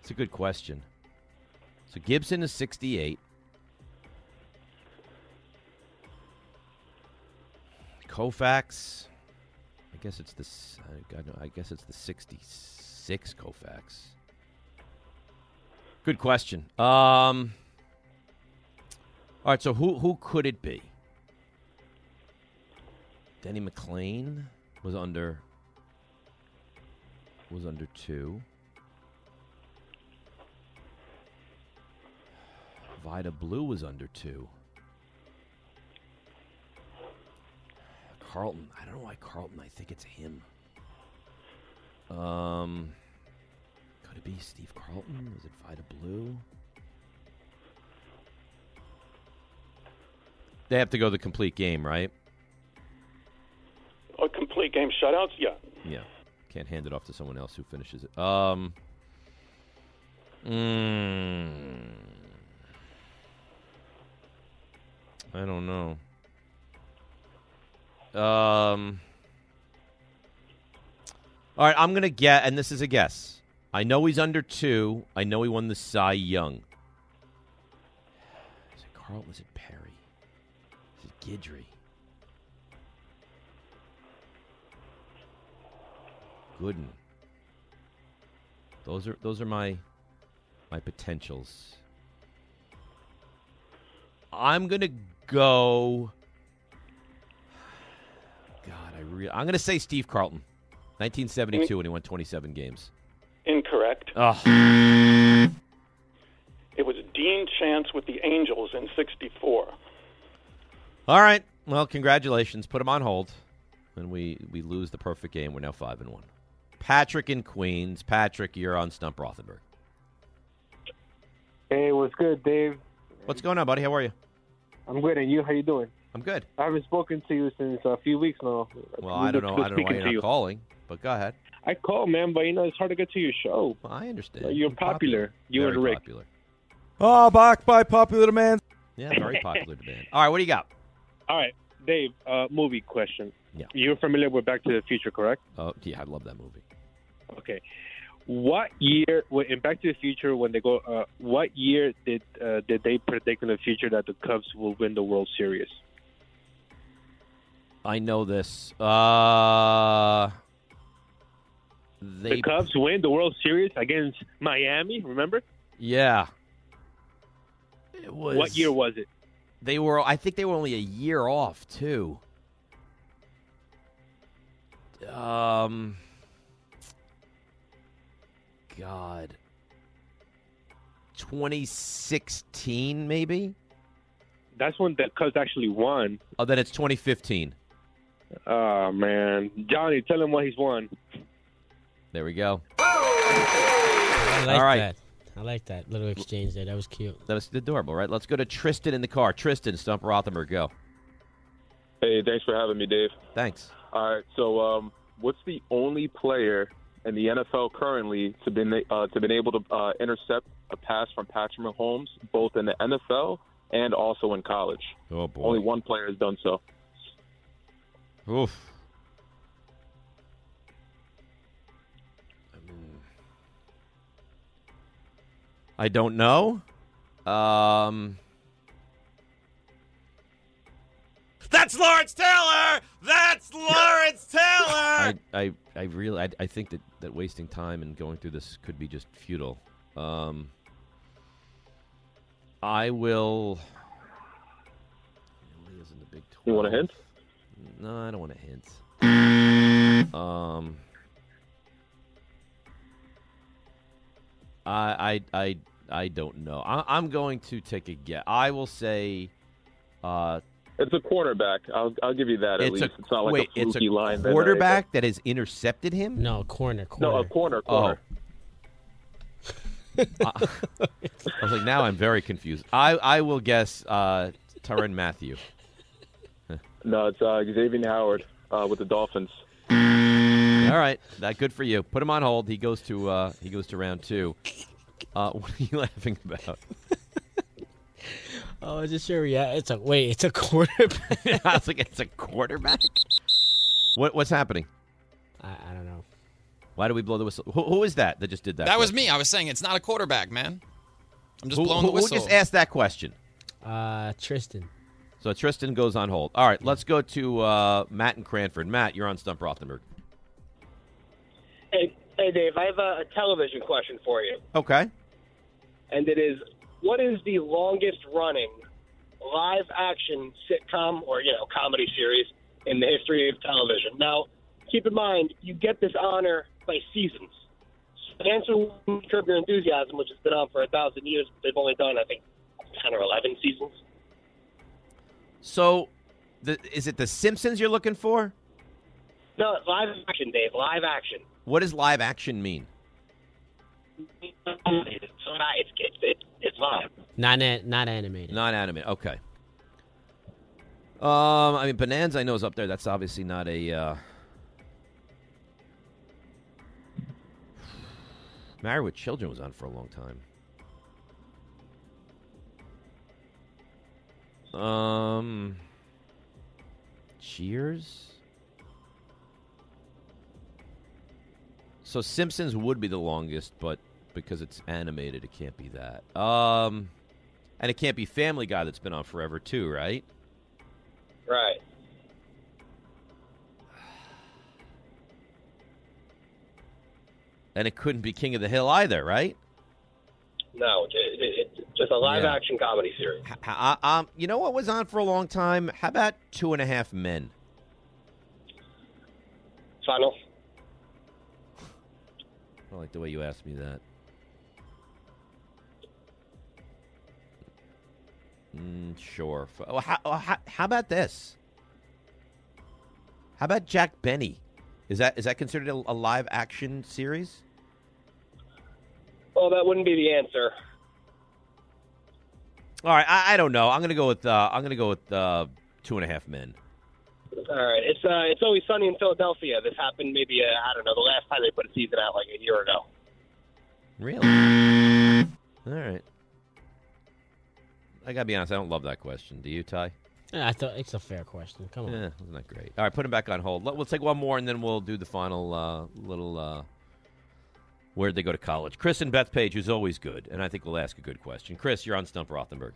It's a good question. So Gibson is 68. Koufax. I guess it's the. God, no, I guess it's the 66 Koufax. Good question. Um. All right, so who who could it be? Denny McLain was under was under two. Vida Blue was under two. Carlton. I don't know why Carlton. I think it's him. Um, could it be Steve Carlton? Is it Vida Blue? They have to go the complete game, right? A complete game shutouts? Yeah. Yeah. Can't hand it off to someone else who finishes it. Um. mm, I don't know. Um. All right, I'm gonna get, and this is a guess. I know he's under two. I know he won the Cy Young. Is it Carlton? Is it Perry? Is it Gooden. Those are those are my my potentials. I'm gonna go. God, I really. I'm gonna say Steve Carlton, 1972, when he won 27 games. Incorrect. Oh, It was Dean Chance with the Angels in 64. all right. Well, congratulations. Put him on hold, and we we lose the perfect game. We're now five and one. Patrick in Queens. Patrick, you're on Stump Rothenberg. Hey, what's good, Dave? What's going on, buddy? How are you? I'm good, and you? How you doing? I'm good. I haven't spoken to you since a few weeks now. Well, I don't know. I don't know why you're not calling, but go ahead. I call, man, but you know it's hard to get to your show. I understand. You're popular. You Very and Rick. popular. Oh, backed by popular demand. Yeah, very popular demand. All right, what do you got? All right, Dave. Uh, movie question. Yeah. You're familiar with Back to the Future, correct? Oh, yeah, I love that movie. Okay. What year in Back to the Future when they go? Uh, what year did uh, did they predict in the future that the Cubs will win the World Series? I know this. Uh, they the Cubs win the World Series against Miami. Remember? Yeah. It was. What year was it? They were. I think they were only a year off too. Um. God. 2016, maybe. That's when the Cubs actually won. Oh, then it's 2015. Oh man, Johnny, tell him what he's won. There we go. I like All right. that. I like that little exchange there. That was cute. That was adorable, right? Let's go to Tristan in the car. Tristan, Stump Rothenberg, go. Hey, thanks for having me, Dave. Thanks. All right, so um, what's the only player in the NFL currently to been uh, to been able to uh, intercept a pass from Patrick Mahomes, both in the NFL and also in college? Oh boy. Only one player has done so. Oof. I don't know. Um, That's Lawrence Taylor. That's Lawrence Taylor. I, I, I really, I, I think that, that wasting time and going through this could be just futile. Um, I will. He in the Big You want a hint? No, I don't want a hint. Um, I, I, I, I don't know. I, I'm going to take a guess. I will say. Uh, It's a quarterback. I'll I'll give you that at it's least. a it's not like wait. a it's a line. that- quarterback that has intercepted him. No, corner, corner. No, a corner, corner. I was like, now I'm very confused. I, I will guess uh, Tyrann Mathieu. No, it's uh, Xavier Howard uh, with the Dolphins. All right, that good for you. Put him on hold. He goes to uh, he goes to round two. Uh, what are you laughing about? Oh, is it sure? Yeah, it's a wait. It's a quarterback. I was like, it's a quarterback. What what's happening? I, I don't know. Why do we blow the whistle? Who, who is that that just did that? That was me. I was saying it's not a quarterback, man. I'm just Who- blowing who, the whistle. Who just asked that question? Uh, Tristan. So Tristan goes on hold. All right, let's go to uh, Matt and Cranford. Matt, you're on Stump Rothenberg. Hey, hey, Dave. I have a, a television question for you, Okay. and it is: What is the longest running live action sitcom or you know comedy series in the history of television? Now, keep in mind you get this honor by seasons. The answer will Curb Your Enthusiasm, which has been on for a thousand years, but they've only done I think ten or eleven seasons. So, the, is it The Simpsons you're looking for? No, live action, Dave. Live action. What does live action mean? It's. Not not animated. Not animated. Okay. Um, I mean, Bonanza I know is up there. That's obviously not a. Uh... Married with Children was on for a long time. Um, Cheers. So Simpsons would be the longest, but because it's animated, it can't be that. Um, and it can't be Family Guy that's been on forever too, right? Right. And it couldn't be King of the Hill either, right? No, it, it, it's just a live Yeah. action comedy series. H- uh, um, you know what was on for a long time? How about Two and a Half Men? Final. I like the way you asked me that. Mm, sure. Oh, how, how, how about this? How about Jack Benny? Is that is that considered a, a live action series? Well, that wouldn't be the answer. All right, I, I don't know. I'm gonna go with uh, I'm gonna go with uh, Two and a Half Men. All right, it's uh, it's always sunny in Philadelphia. This happened maybe uh, I don't know the last time they put a season out like a year ago. Really? All right. I gotta be honest. I don't love that question. Do you, Ty? Yeah, I thought it's a fair question. Come on. Yeah, wasn't that great? All right, put him back on hold. Let, we'll take one more, and then we'll do the final uh, little. Uh, where'd they go to college? Chris and Bethpage, who's always good, and I think we'll ask a good question. Chris, you're on Stump Rothenberg.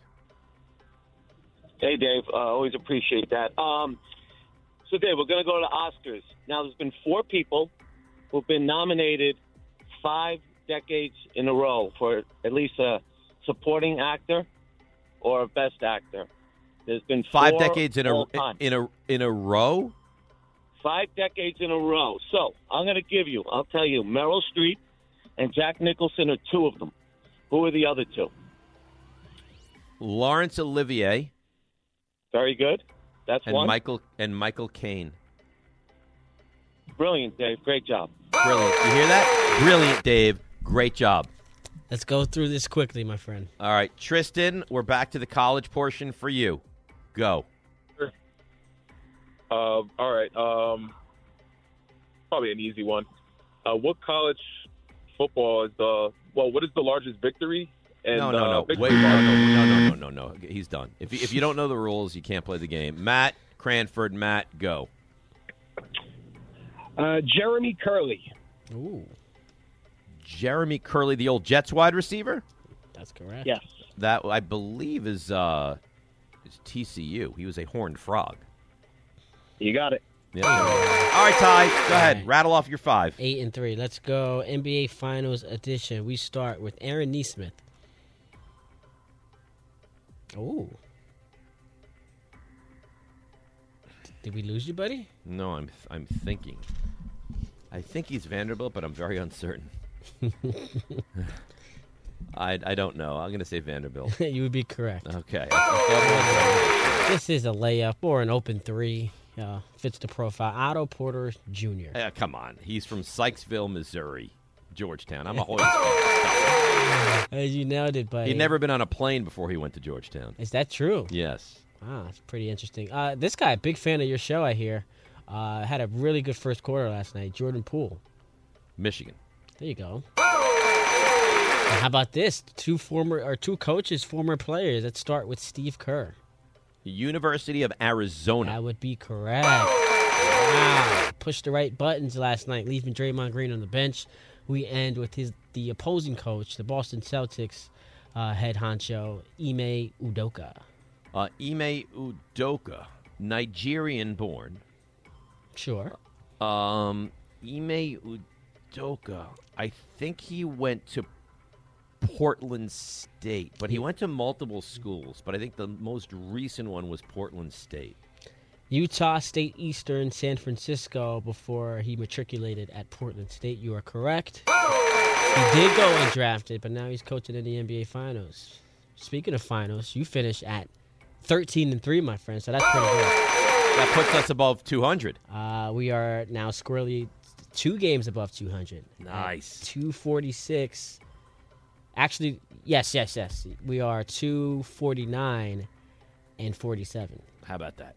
Hey, Dave. Uh, always appreciate that. Um, so, Dave, we're going to go to Oscars. Now, there's been four people who've been nominated five decades in a row for at least a supporting actor or a best actor. There's been Five decades in a time. in a in a row. five decades in a row. So I'm going to give you, I'll tell you, Meryl Streep and Jack Nicholson are two of them. Who are the other two? Laurence Olivier. Very good. That's and one. Michael and Michael Caine. Brilliant, Dave. Great job. Brilliant. You hear that? Brilliant, Dave. Great job. Let's go through this quickly, my friend. All right, Tristan, we're back to the college portion for you. Go. Uh, all right. Um, probably an easy one. Uh, what college football is the well? What is the largest victory? And, no, no, uh, no. victory Wait, no, no, no, no, no, no, no. He's done. If you, if you don't know the rules, you can't play the game. Matt Cranford, Matt, go. Uh, Jeremy Kerley. Ooh, Jeremy Kerley, the old Jets wide receiver. that's correct. Yes. That I believe is uh, is TCU. He was a horned frog. You got it. Yeah. All right, Ty, go ahead. Rattle off your five. Eight and three. Let's go NBA Finals edition. We start with Aaron Nesmith. Oh. Did we lose you, buddy? No, I'm I'm thinking. I think he's Vanderbilt, but I'm very uncertain. I, I don't know. I'm going to say Vanderbilt. you would be correct. Okay. This is a layup or an open three. Uh, fits the profile. Otto Porter Jr. Eh, come on. He's from Sykesville, Missouri, Georgetown. I'm a Hoyas fan. As you it, but He'd never been on a plane before he went to Georgetown. Is that true? Yes. Wow, that's pretty interesting. Uh, this guy, big fan of your show, I hear. Uh, had a really good first quarter last night. Jordan Poole. Michigan. There you go. And how about this? Two former or two coaches, former players. Let's start with Steve Kerr. University of Arizona. That would be correct. Wow. Pushed the right buttons last night, leaving Draymond Green on the bench. We end with his the opposing coach, the Boston Celtics uh, head honcho, Ime Udoka. Uh, Ime Udoka, Nigerian born. Sure. Um, Ime Udoka, I think he went to Portland State, but he went to multiple schools. But I think the most recent one was Portland State. Utah State Eastern San Francisco before he matriculated at Portland State. You are correct. He did go undrafted, but now he's coaching in the NBA Finals. Speaking of finals, you finished at 13 and 3, my friend, so that's pretty good. That puts us above 200. Uh, we are now squarely two games above 200. Nice. 246. Actually, yes, yes, yes. We are 249 and 47. How about that?